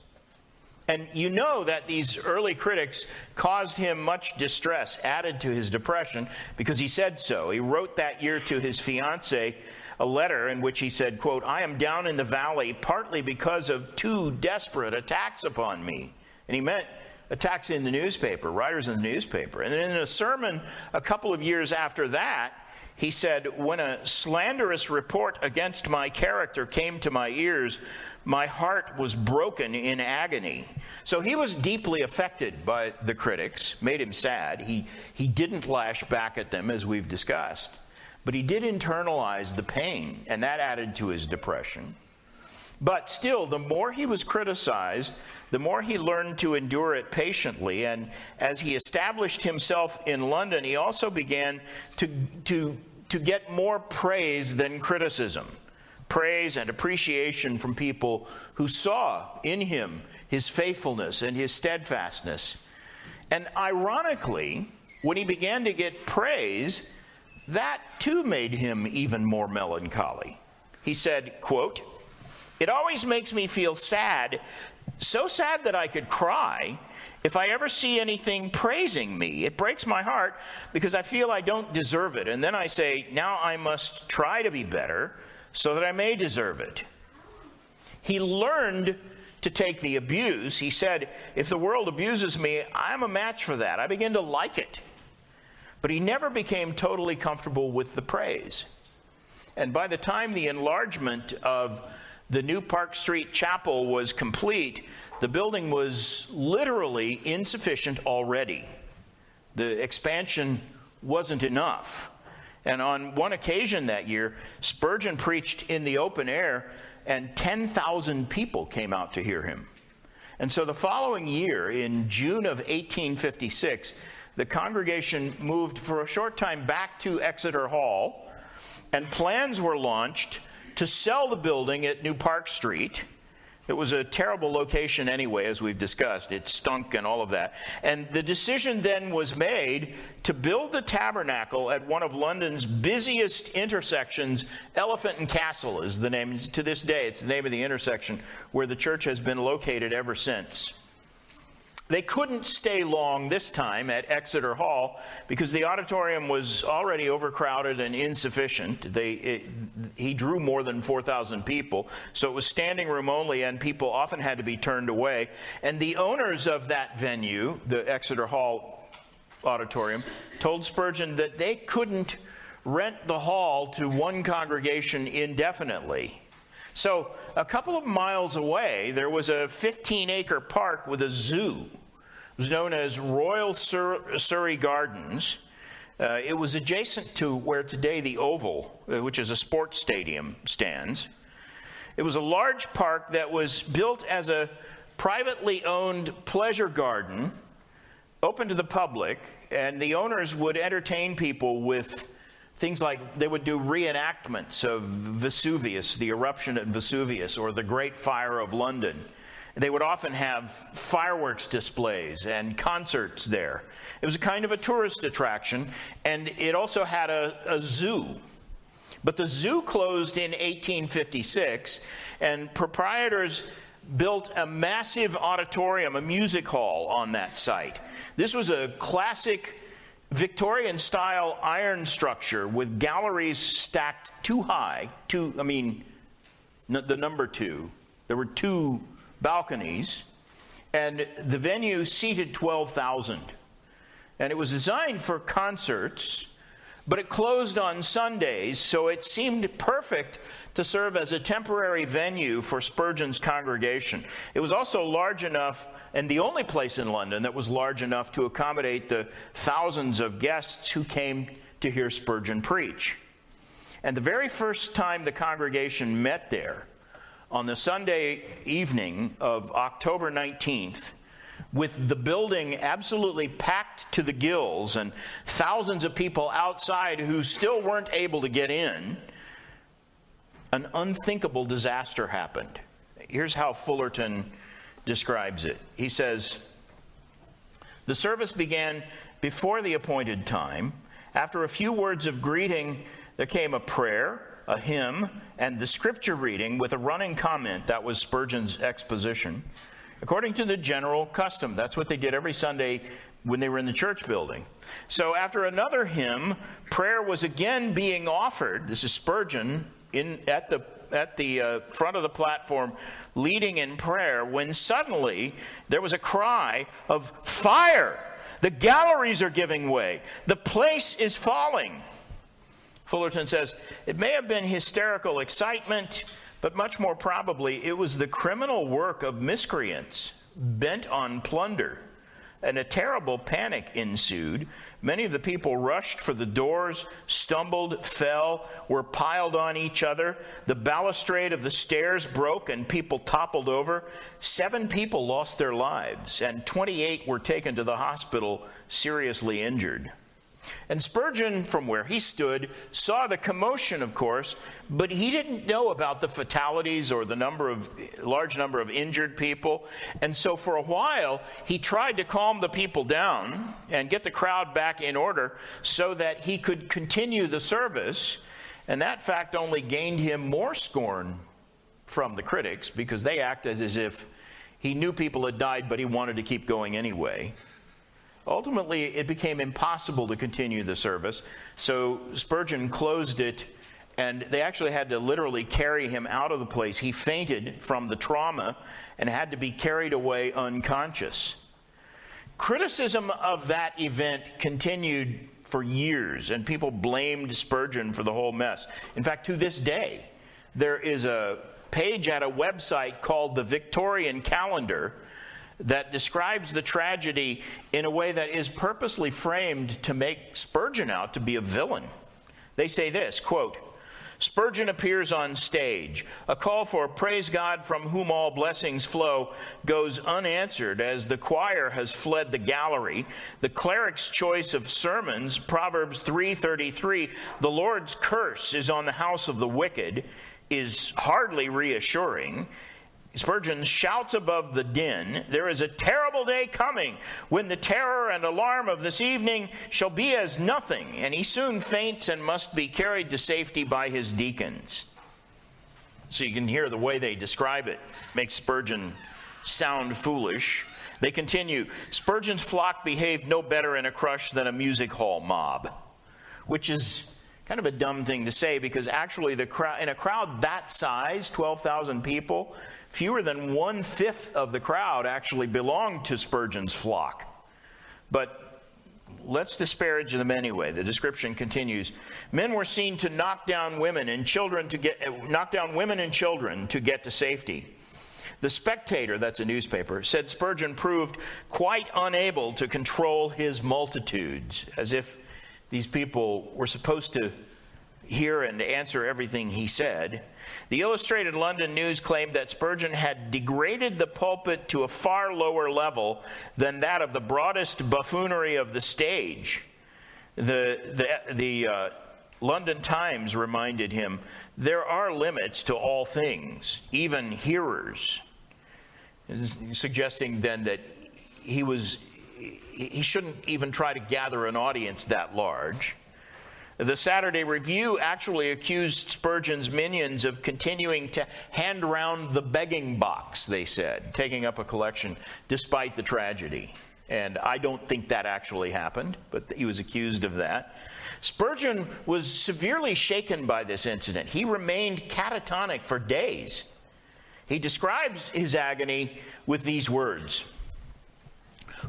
And you know that these early critics caused him much distress, added to his depression, because he said so. He wrote that year to his fiancee a letter in which he said, quote, I am down in the valley partly because of two desperate attacks upon me. And he meant attacks in the newspaper, writers in the newspaper. And then in a sermon a couple of years after that, he said, When a slanderous report against my character came to my ears, my heart was broken in agony. So he was deeply affected by the critics, made him sad. He, he didn't lash back at them, as we've discussed. But he did internalize the pain, and that added to his depression. But still, the more he was criticized, the more he learned to endure it patiently. And as he established himself in London, he also began to, to, to get more praise than criticism praise and appreciation from people who saw in him his faithfulness and his steadfastness. And ironically, when he began to get praise, that too made him even more melancholy. He said, quote, It always makes me feel sad, so sad that I could cry if I ever see anything praising me. It breaks my heart because I feel I don't deserve it. And then I say, Now I must try to be better so that I may deserve it. He learned to take the abuse. He said, If the world abuses me, I'm a match for that. I begin to like it. But he never became totally comfortable with the praise. And by the time the enlargement of the new Park Street Chapel was complete, the building was literally insufficient already. The expansion wasn't enough. And on one occasion that year, Spurgeon preached in the open air, and 10,000 people came out to hear him. And so the following year, in June of 1856, the congregation moved for a short time back to Exeter Hall, and plans were launched to sell the building at New Park Street it was a terrible location anyway, as we've discussed. It stunk and all of that. And the decision then was made to build the tabernacle at one of London's busiest intersections. Elephant and Castle is the name, to this day, it's the name of the intersection where the church has been located ever since. They couldn't stay long this time at Exeter Hall because the auditorium was already overcrowded and insufficient. They, it, he drew more than 4,000 people, so it was standing room only, and people often had to be turned away. And the owners of that venue, the Exeter Hall auditorium, told Spurgeon that they couldn't rent the hall to one congregation indefinitely. So, a couple of miles away, there was a 15 acre park with a zoo. It was known as Royal Sur- Surrey Gardens. Uh, it was adjacent to where today the Oval, uh, which is a sports stadium, stands. It was a large park that was built as a privately owned pleasure garden, open to the public, and the owners would entertain people with Things like they would do reenactments of Vesuvius, the eruption at Vesuvius, or the Great Fire of London. They would often have fireworks displays and concerts there. It was a kind of a tourist attraction, and it also had a, a zoo. But the zoo closed in 1856, and proprietors built a massive auditorium, a music hall on that site. This was a classic Victorian style iron structure with galleries stacked too high, two, I mean, n- the number two. There were two balconies, and the venue seated 12,000. And it was designed for concerts, but it closed on Sundays, so it seemed perfect to serve as a temporary venue for Spurgeon's congregation. It was also large enough, and the only place in London that was large enough to accommodate the thousands of guests who came to hear Spurgeon preach. And the very first time the congregation met there, on the Sunday evening of October 19th, with the building absolutely packed to the gills and thousands of people outside who still weren't able to get in, an unthinkable disaster happened. Here's how Fullerton describes it. He says, The service began before the appointed time. After a few words of greeting, there came a prayer, a hymn, and the scripture reading with a running comment. That was Spurgeon's exposition. According to the general custom, that's what they did every Sunday when they were in the church building. So after another hymn, prayer was again being offered. This is Spurgeon in, at the, at the uh, front of the platform leading in prayer when suddenly there was a cry of fire. The galleries are giving way. The place is falling. Fullerton says it may have been hysterical excitement, but much more probably it was the criminal work of miscreants bent on plunder. And a terrible panic ensued. Many of the people rushed for the doors, stumbled, fell, were piled on each other. The balustrade of the stairs broke and people toppled over. Seven people lost their lives, and 28 were taken to the hospital seriously injured. And Spurgeon, from where he stood, saw the commotion, of course, but he didn't know about the fatalities or the number of large number of injured people. And so for a while, he tried to calm the people down and get the crowd back in order so that he could continue the service. And that fact only gained him more scorn from the critics because they acted as if he knew people had died, but he wanted to keep going anyway. Ultimately, it became impossible to continue the service, so Spurgeon closed it, and they actually had to literally carry him out of the place. He fainted from the trauma and had to be carried away unconscious. Criticism of that event continued for years, and people blamed Spurgeon for the whole mess. In fact, to this day, there is a page at a website called the Victorian Calendar that describes the tragedy in a way that is purposely framed to make Spurgeon out to be a villain. They say this quote, Spurgeon appears on stage. A call for praise God from whom all blessings flow goes unanswered as the choir has fled the gallery. The cleric's choice of sermons, Proverbs 3:33, the Lord's curse is on the house of the wicked, is hardly reassuring. Spurgeon shouts above the din, There is a terrible day coming when the terror and alarm of this evening shall be as nothing, and he soon faints and must be carried to safety by his deacons. So you can hear the way they describe it makes Spurgeon sound foolish. They continue Spurgeon's flock behaved no better in a crush than a music hall mob, which is kind of a dumb thing to say because actually the crowd in a crowd that size 12,000 people Fewer than one fifth of the crowd actually belonged to Spurgeon's flock. But let's disparage them anyway. The description continues. Men were seen to knock down women and children to get eh, knock down women and children to get to safety. The Spectator, that's a newspaper, said Spurgeon proved quite unable to control his multitudes, as if these people were supposed to hear and answer everything he said. The Illustrated London News claimed that Spurgeon had degraded the pulpit to a far lower level than that of the broadest buffoonery of the stage. The, the, the uh, London Times reminded him there are limits to all things, even hearers. Suggesting then that he was he shouldn't even try to gather an audience that large. The Saturday Review actually accused Spurgeon's minions of continuing to hand round the begging box, they said, taking up a collection despite the tragedy. And I don't think that actually happened, but he was accused of that. Spurgeon was severely shaken by this incident. He remained catatonic for days. He describes his agony with these words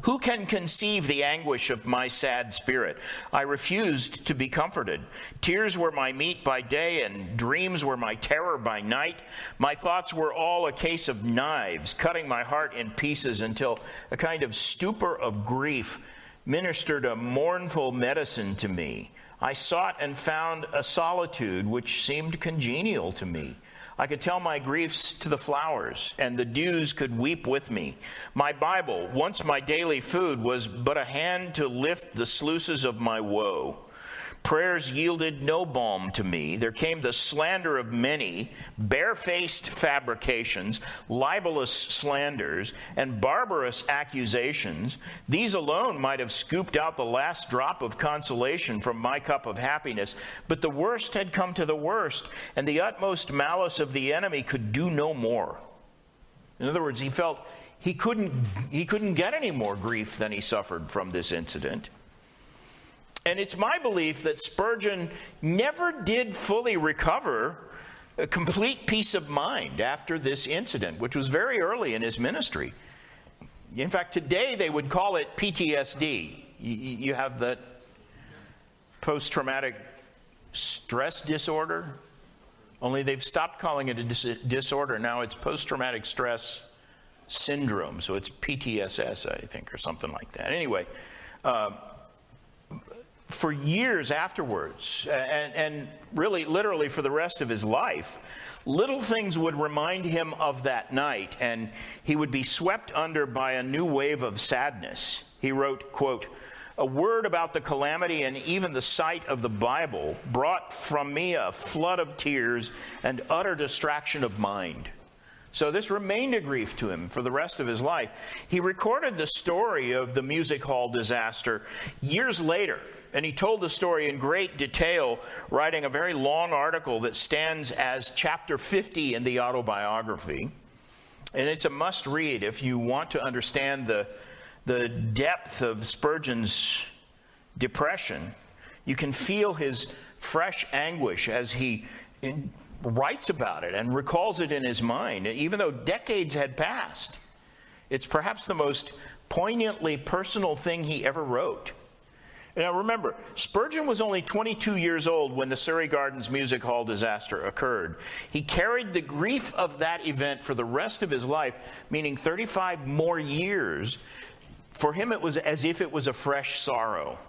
who can conceive the anguish of my sad spirit? I refused to be comforted. Tears were my meat by day, and dreams were my terror by night. My thoughts were all a case of knives, cutting my heart in pieces until a kind of stupor of grief ministered a mournful medicine to me. I sought and found a solitude which seemed congenial to me. I could tell my griefs to the flowers, and the dews could weep with me. My Bible, once my daily food, was but a hand to lift the sluices of my woe. Prayers yielded no balm to me. There came the slander of many, barefaced fabrications, libelous slanders, and barbarous accusations. These alone might have scooped out the last drop of consolation from my cup of happiness, but the worst had come to the worst, and the utmost malice of the enemy could do no more. In other words, he felt he couldn't, he couldn't get any more grief than he suffered from this incident. And it's my belief that Spurgeon never did fully recover a complete peace of mind after this incident, which was very early in his ministry. In fact, today they would call it PTSD. You have that post traumatic stress disorder, only they've stopped calling it a dis- disorder. Now it's post traumatic stress syndrome. So it's PTSS, I think, or something like that. Anyway, uh, for years afterwards, and, and really literally for the rest of his life, little things would remind him of that night, and he would be swept under by a new wave of sadness. He wrote, quote, a word about the calamity and even the sight of the Bible brought from me a flood of tears and utter distraction of mind. So this remained a grief to him for the rest of his life. He recorded the story of the music hall disaster years later, and he told the story in great detail, writing a very long article that stands as chapter 50 in the autobiography. And it's a must read if you want to understand the the depth of Spurgeon's depression, you can feel his fresh anguish as he in, writes about it and recalls it in his mind, even though decades had passed. It's perhaps the most poignantly personal thing he ever wrote. Now remember, Spurgeon was only 22 years old when the Surrey Gardens Music Hall disaster occurred. He carried the grief of that event for the rest of his life, meaning 35 more years, for him, it was as if it was a fresh sorrow.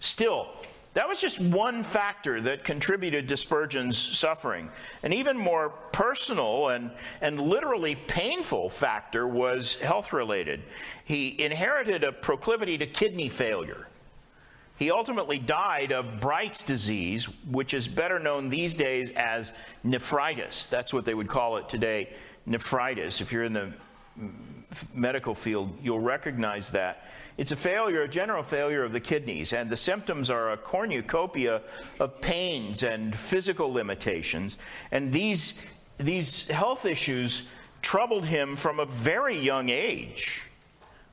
Still, that was just one factor that contributed to Spurgeon's suffering. An even more personal and, and literally painful factor was health related. He inherited a proclivity to kidney failure. He ultimately died of Bright's disease, which is better known these days as nephritis. That's what they would call it today, nephritis. If you're in the medical field, you'll recognize that. It's a failure, a general failure of the kidneys, and the symptoms are a cornucopia of pains and physical limitations. And these, these health issues troubled him from a very young age.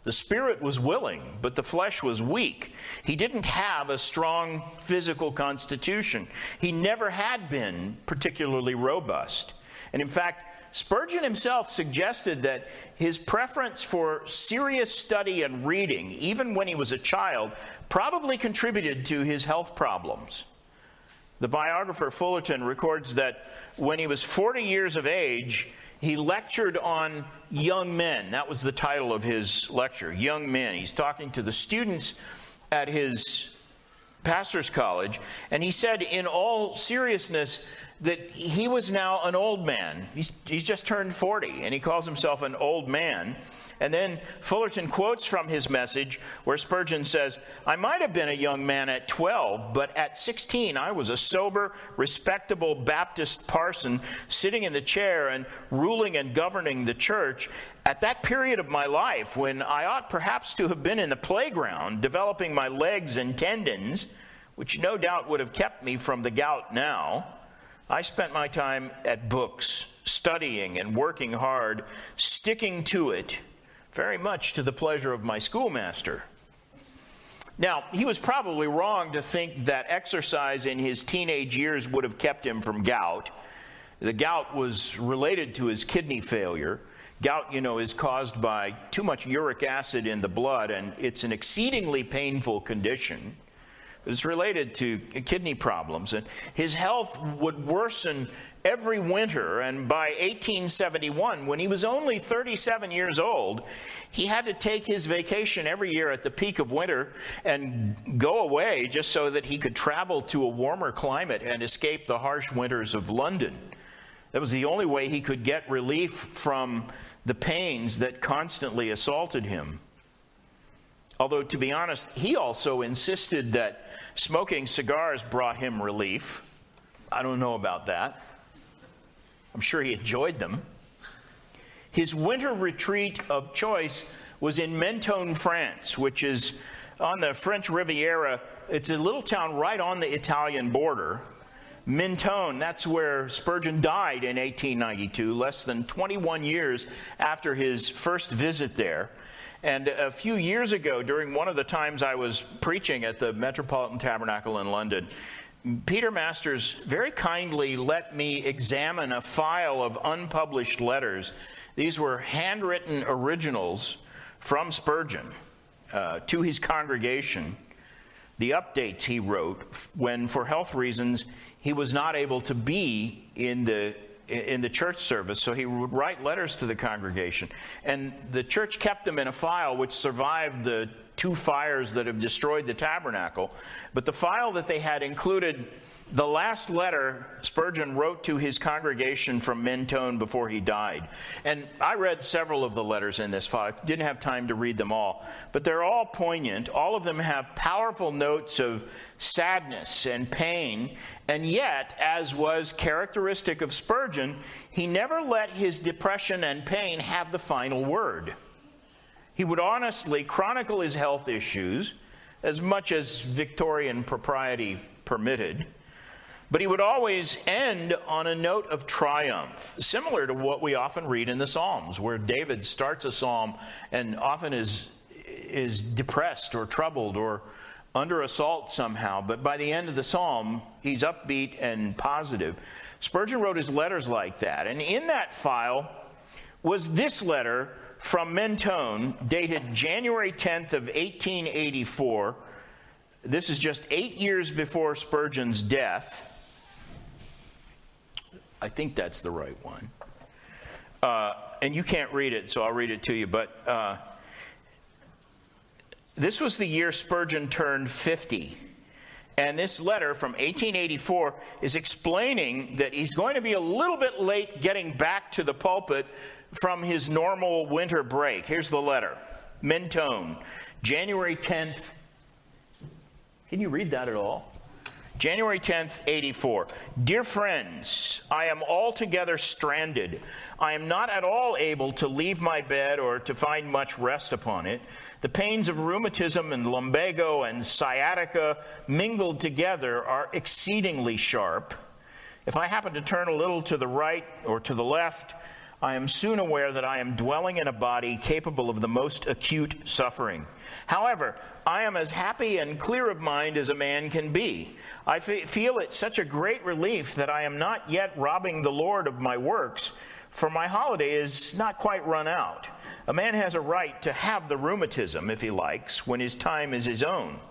The spirit was willing, but the flesh was weak. He didn't have a strong physical constitution. He never had been particularly robust. And in fact, Spurgeon himself suggested that his preference for serious study and reading, even when he was a child, probably contributed to his health problems. The biographer Fullerton records that when he was 40 years of age, he lectured on young men. That was the title of his lecture, Young Men. He's talking to the students at his pastor's college, and he said, in all seriousness, that he was now an old man. He's, he's just turned 40, and he calls himself an old man. And then Fullerton quotes from his message where Spurgeon says, I might have been a young man at 12, but at 16 I was a sober, respectable Baptist parson sitting in the chair and ruling and governing the church at that period of my life when I ought perhaps to have been in the playground developing my legs and tendons, which no doubt would have kept me from the gout now. I spent my time at books, studying and working hard, sticking to it, very much to the pleasure of my schoolmaster. Now, he was probably wrong to think that exercise in his teenage years would have kept him from gout. The gout was related to his kidney failure. Gout, you know, is caused by too much uric acid in the blood, and it's an exceedingly painful condition. It's related to kidney problems. And his health would worsen every winter. And by 1871, when he was only 37 years old, he had to take his vacation every year at the peak of winter and go away just so that he could travel to a warmer climate and escape the harsh winters of London. That was the only way he could get relief from the pains that constantly assaulted him. Although, to be honest, he also insisted that smoking cigars brought him relief. I don't know about that. I'm sure he enjoyed them. His winter retreat of choice was in Mentone, France, which is on the French Riviera. It's a little town right on the Italian border. Mentone, that's where Spurgeon died in 1892, less than 21 years after his first visit there. And a few years ago, during one of the times I was preaching at the Metropolitan Tabernacle in London, Peter Masters very kindly let me examine a file of unpublished letters. These were handwritten originals from Spurgeon uh, to his congregation. The updates he wrote when, for health reasons, he was not able to be in the in the church service, so he would write letters to the congregation. And the church kept them in a file which survived the two fires that have destroyed the tabernacle. But the file that they had included the last letter Spurgeon wrote to his congregation from Mentone before he died. And I read several of the letters in this file. Didn't have time to read them all, but they're all poignant. All of them have powerful notes of sadness and pain. And yet, as was characteristic of Spurgeon, he never let his depression and pain have the final word. He would honestly chronicle his health issues as much as Victorian propriety permitted. But he would always end on a note of triumph, similar to what we often read in the Psalms, where David starts a psalm and often is, is depressed or troubled or under assault somehow. But by the end of the psalm, he's upbeat and positive. Spurgeon wrote his letters like that. And in that file was this letter from Mentone, dated January 10th of 1884. This is just eight years before Spurgeon's death. I think that's the right one. Uh, and you can't read it, so I'll read it to you. But uh, this was the year Spurgeon turned 50. And this letter from 1884 is explaining that he's going to be a little bit late getting back to the pulpit from his normal winter break. Here's the letter Mentone, January 10th. Can you read that at all? January 10th, 84. Dear friends, I am altogether stranded. I am not at all able to leave my bed or to find much rest upon it. The pains of rheumatism and lumbago and sciatica mingled together are exceedingly sharp. If I happen to turn a little to the right or to the left, I am soon aware that I am dwelling in a body capable of the most acute suffering. However, I am as happy and clear of mind as a man can be. I feel it such a great relief that I am not yet robbing the Lord of my works, for my holiday is not quite run out. A man has a right to have the rheumatism, if he likes, when his time is his own.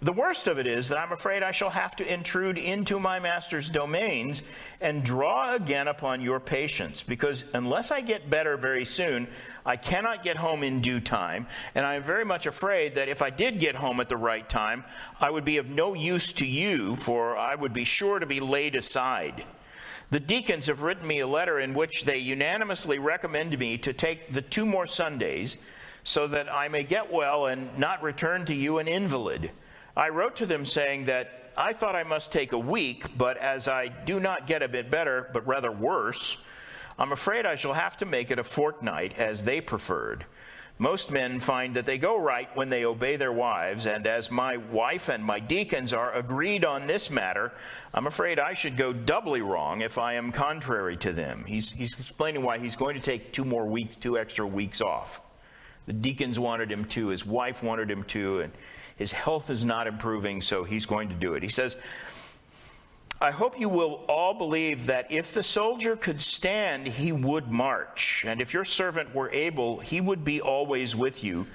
The worst of it is that I'm afraid I shall have to intrude into my master's domains and draw again upon your patience, because unless I get better very soon, I cannot get home in due time, and I am very much afraid that if I did get home at the right time, I would be of no use to you, for I would be sure to be laid aside. The deacons have written me a letter in which they unanimously recommend me to take the two more Sundays so that I may get well and not return to you an invalid. I wrote to them saying that I thought I must take a week, but as I do not get a bit better, but rather worse, I'm afraid I shall have to make it a fortnight as they preferred. Most men find that they go right when they obey their wives, and as my wife and my deacons are agreed on this matter, I'm afraid I should go doubly wrong if I am contrary to them. He's, he's explaining why he's going to take two more weeks, two extra weeks off. The deacons wanted him to, his wife wanted him to, and his health is not improving, so he's going to do it. He says, I hope you will all believe that if the soldier could stand, he would march, and if your servant were able, he would be always with you.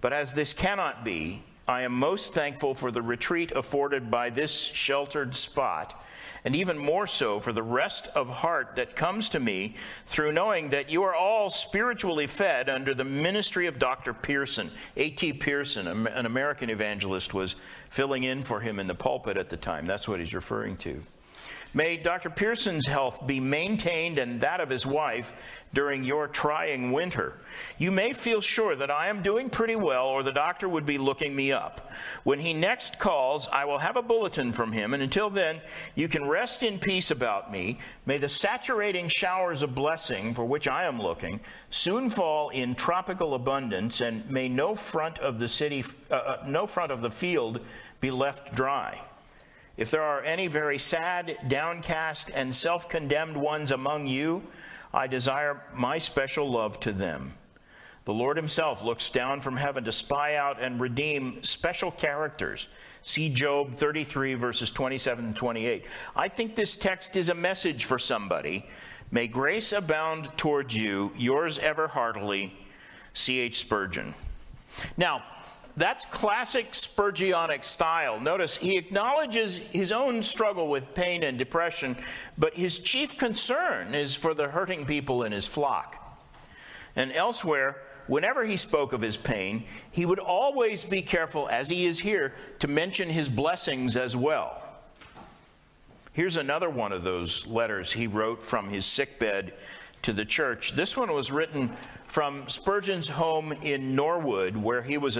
But as this cannot be, I am most thankful for the retreat afforded by this sheltered spot and even more so for the rest of heart that comes to me through knowing that you are all spiritually fed under the ministry of Dr. Pierson. A.T. Pierson, an American evangelist, was filling in for him in the pulpit at the time. That's what he's referring to. May Dr. Pierson's health be maintained and that of his wife during your trying winter. You may feel sure that I am doing pretty well, or the doctor would be looking me up. When he next calls, I will have a bulletin from him, and until then, you can rest in peace about me. May the saturating showers of blessing for which I am looking soon fall in tropical abundance, and may no front of the city, uh, uh no front of the field be left dry. If there are any very sad, downcast, and self condemned ones among you, I desire my special love to them. The Lord Himself looks down from heaven to spy out and redeem special characters. See Job 33, verses 27 and 28. I think this text is a message for somebody. May grace abound towards you, yours ever heartily, C.H. Spurgeon. Now, That's classic Spurgeonic style. Notice he acknowledges his own struggle with pain and depression, but his chief concern is for the hurting people in his flock. And elsewhere, whenever he spoke of his pain, he would always be careful, as he is here, to mention his blessings as well. Here's another one of those letters he wrote from his sickbed to the church. This one was written from Spurgeon's home in Norwood, where he was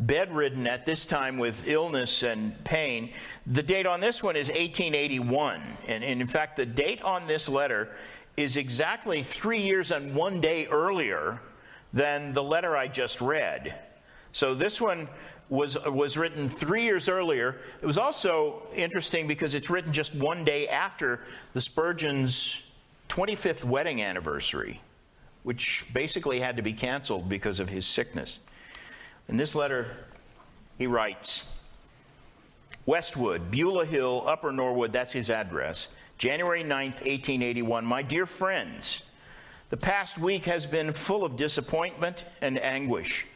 bedridden at this time with illness and pain. The date on this one is 1881. And, and in fact, the date on this letter is exactly three years and one day earlier than the letter I just read. So this one was, was written three years earlier. It was also interesting because it's written just one day after the Spurgeons' 25th wedding anniversary, which basically had to be canceled because of his sickness. In this letter, he writes Westwood, Beulah Hill, Upper Norwood, that's his address, January 9th, 1881. My dear friends, the past week has been full of disappointment and anguish.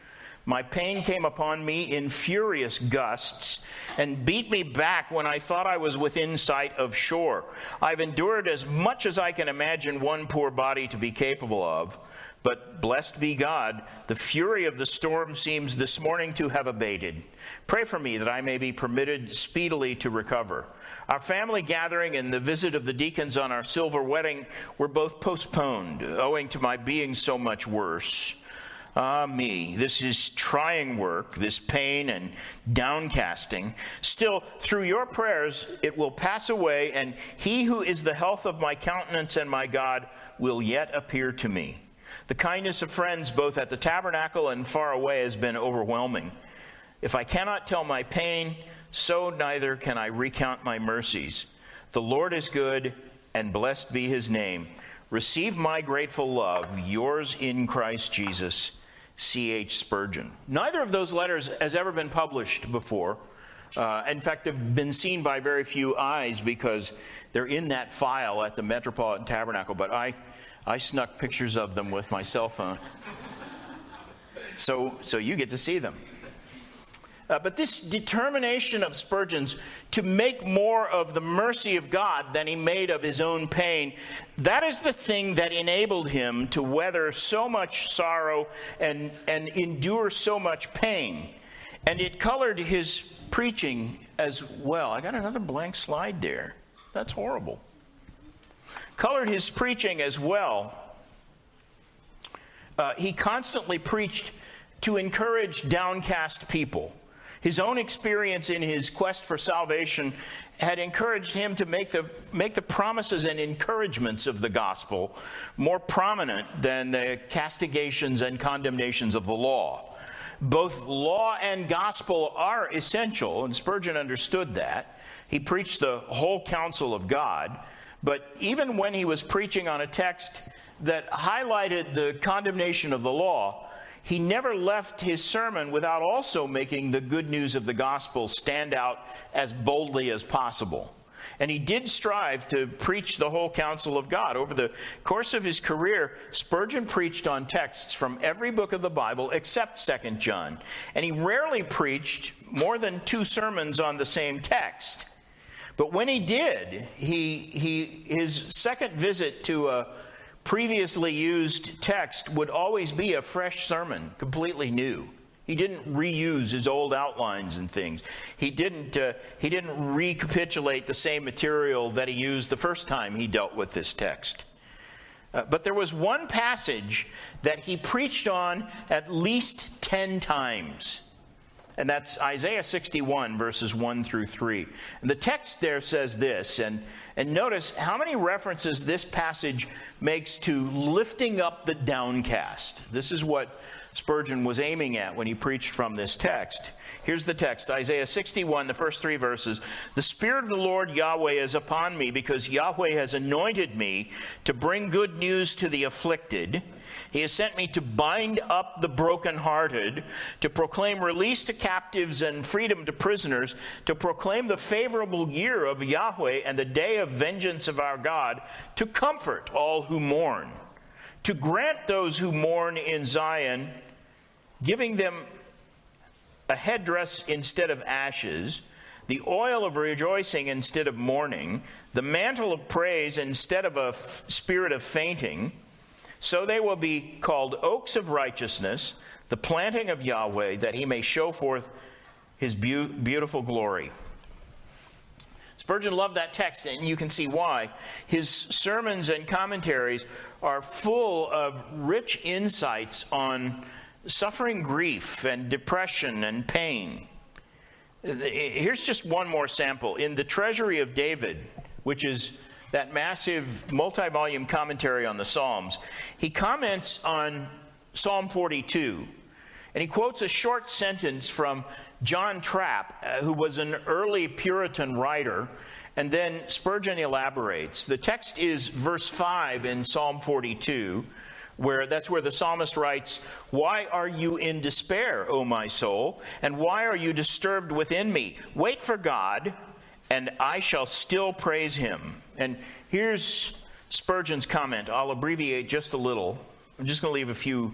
My pain came upon me in furious gusts and beat me back when I thought I was within sight of shore. I've endured as much as I can imagine one poor body to be capable of, but blessed be God, the fury of the storm seems this morning to have abated. Pray for me that I may be permitted speedily to recover. Our family gathering and the visit of the deacons on our silver wedding were both postponed, owing to my being so much worse. Ah, me, this is trying work, this pain and downcasting. Still, through your prayers, it will pass away, and he who is the health of my countenance and my God will yet appear to me. The kindness of friends, both at the tabernacle and far away, has been overwhelming. If I cannot tell my pain, so neither can I recount my mercies. The Lord is good, and blessed be his name. Receive my grateful love, yours in Christ Jesus. C.H. Spurgeon. Neither of those letters has ever been published before. Uh, in fact, they've been seen by very few eyes because they're in that file at the Metropolitan Tabernacle, but I, I snuck pictures of them with my cell phone. So, so you get to see them. Uh, but this determination of Spurgeon's to make more of the mercy of God than he made of his own pain, that is the thing that enabled him to weather so much sorrow and, and endure so much pain. And it colored his preaching as well. I got another blank slide there. That's horrible. Colored his preaching as well. Uh, he constantly preached to encourage downcast people. His own experience in his quest for salvation had encouraged him to make the, make the promises and encouragements of the gospel more prominent than the castigations and condemnations of the law. Both law and gospel are essential, and Spurgeon understood that. He preached the whole counsel of God, but even when he was preaching on a text that highlighted the condemnation of the law, he never left his sermon without also making the good news of the gospel stand out as boldly as possible. And he did strive to preach the whole counsel of God. Over the course of his career, Spurgeon preached on texts from every book of the Bible except 2nd John. And he rarely preached more than two sermons on the same text. But when he did, he, he, his second visit to a previously used text would always be a fresh sermon, completely new. He didn't reuse his old outlines and things. He didn't, uh, he didn't recapitulate the same material that he used the first time he dealt with this text. Uh, but there was one passage that he preached on at least 10 times. And that's Isaiah 61, verses 1 through 3. And the text there says this, and, and notice how many references this passage makes to lifting up the downcast. This is what Spurgeon was aiming at when he preached from this text. Here's the text Isaiah 61, the first three verses. The Spirit of the Lord Yahweh is upon me because Yahweh has anointed me to bring good news to the afflicted. He has sent me to bind up the brokenhearted, to proclaim release to captives and freedom to prisoners, to proclaim the favorable year of Yahweh and the day of vengeance of our God, to comfort all who mourn, to grant those who mourn in Zion, giving them a headdress instead of ashes, the oil of rejoicing instead of mourning, the mantle of praise instead of a f- spirit of fainting. So they will be called oaks of righteousness, the planting of Yahweh, that he may show forth his be- beautiful glory. Spurgeon loved that text, and you can see why. His sermons and commentaries are full of rich insights on suffering grief and depression and pain. Here's just one more sample. In The Treasury of David, which is that massive multi volume commentary on the Psalms, he comments on Psalm 42. And he quotes a short sentence from John Trapp, uh, who was an early Puritan writer. And then Spurgeon elaborates. The text is verse 5 in Psalm 42 where that's where the psalmist writes, Why are you in despair, O my soul? And why are you disturbed within me? Wait for God, and I shall still praise him. And here's Spurgeon's comment. I'll abbreviate just a little. I'm just going to leave a few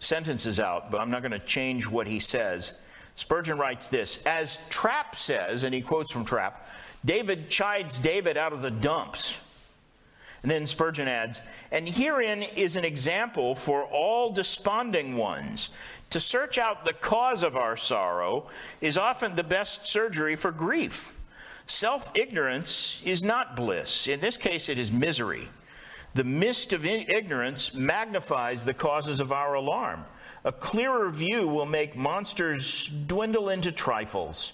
sentences out, but I'm not going to change what he says. Spurgeon writes this As Trapp says, and he quotes from Trapp, David chides David out of the dumps. And then Spurgeon adds, and herein is an example for all desponding ones. To search out the cause of our sorrow is often the best surgery for grief. Self ignorance is not bliss. In this case, it is misery. The mist of ignorance magnifies the causes of our alarm. A clearer view will make monsters dwindle into trifles.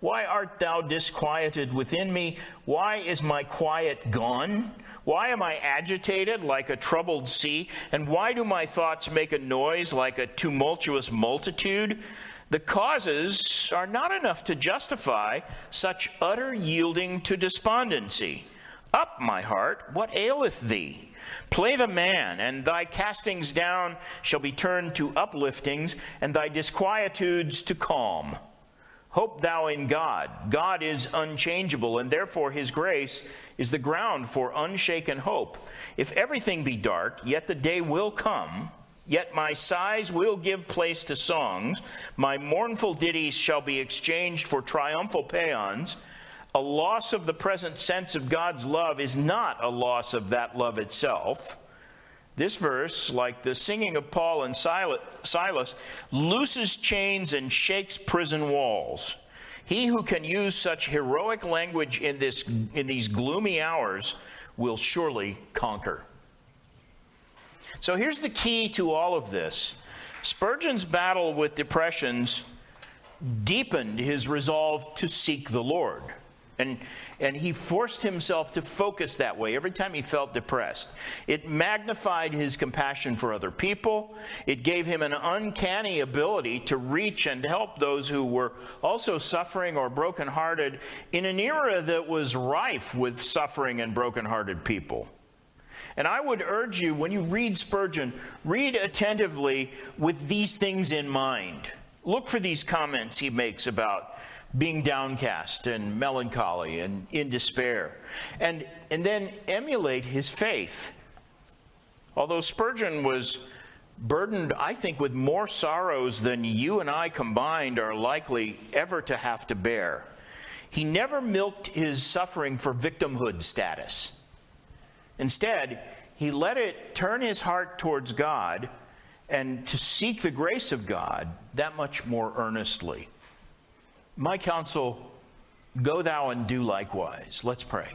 Why art thou disquieted within me? Why is my quiet gone? Why am I agitated like a troubled sea? And why do my thoughts make a noise like a tumultuous multitude? The causes are not enough to justify such utter yielding to despondency. Up, my heart, what aileth thee? Play the man, and thy castings down shall be turned to upliftings, and thy disquietudes to calm. Hope thou in God. God is unchangeable, and therefore his grace is the ground for unshaken hope. If everything be dark, yet the day will come. Yet my sighs will give place to songs. My mournful ditties shall be exchanged for triumphal paeans. A loss of the present sense of God's love is not a loss of that love itself. This verse, like the singing of Paul and Silas, looses chains and shakes prison walls. He who can use such heroic language in, this, in these gloomy hours will surely conquer. So here's the key to all of this Spurgeon's battle with depressions deepened his resolve to seek the Lord. And, and he forced himself to focus that way every time he felt depressed. It magnified his compassion for other people. It gave him an uncanny ability to reach and help those who were also suffering or brokenhearted in an era that was rife with suffering and brokenhearted people. And I would urge you, when you read Spurgeon, read attentively with these things in mind. Look for these comments he makes about being downcast and melancholy and in despair. And, and then emulate his faith. Although Spurgeon was burdened, I think, with more sorrows than you and I combined are likely ever to have to bear, he never milked his suffering for victimhood status. Instead, he let it turn his heart towards God and to seek the grace of God that much more earnestly. My counsel, go thou and do likewise. Let's pray.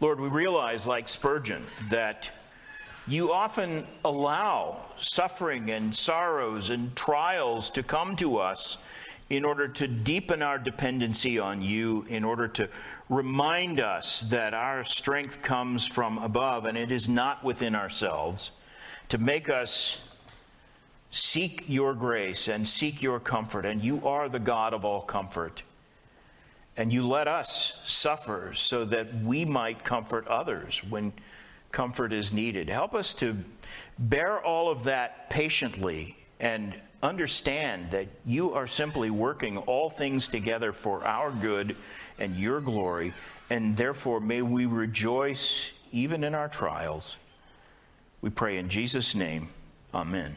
Lord, we realize, like Spurgeon, that you often allow suffering and sorrows and trials to come to us in order to deepen our dependency on you, in order to remind us that our strength comes from above and it is not within ourselves, to make us Seek your grace and seek your comfort, and you are the God of all comfort. And you let us suffer so that we might comfort others when comfort is needed. Help us to bear all of that patiently and understand that you are simply working all things together for our good and your glory, and therefore may we rejoice even in our trials. We pray in Jesus' name. Amen.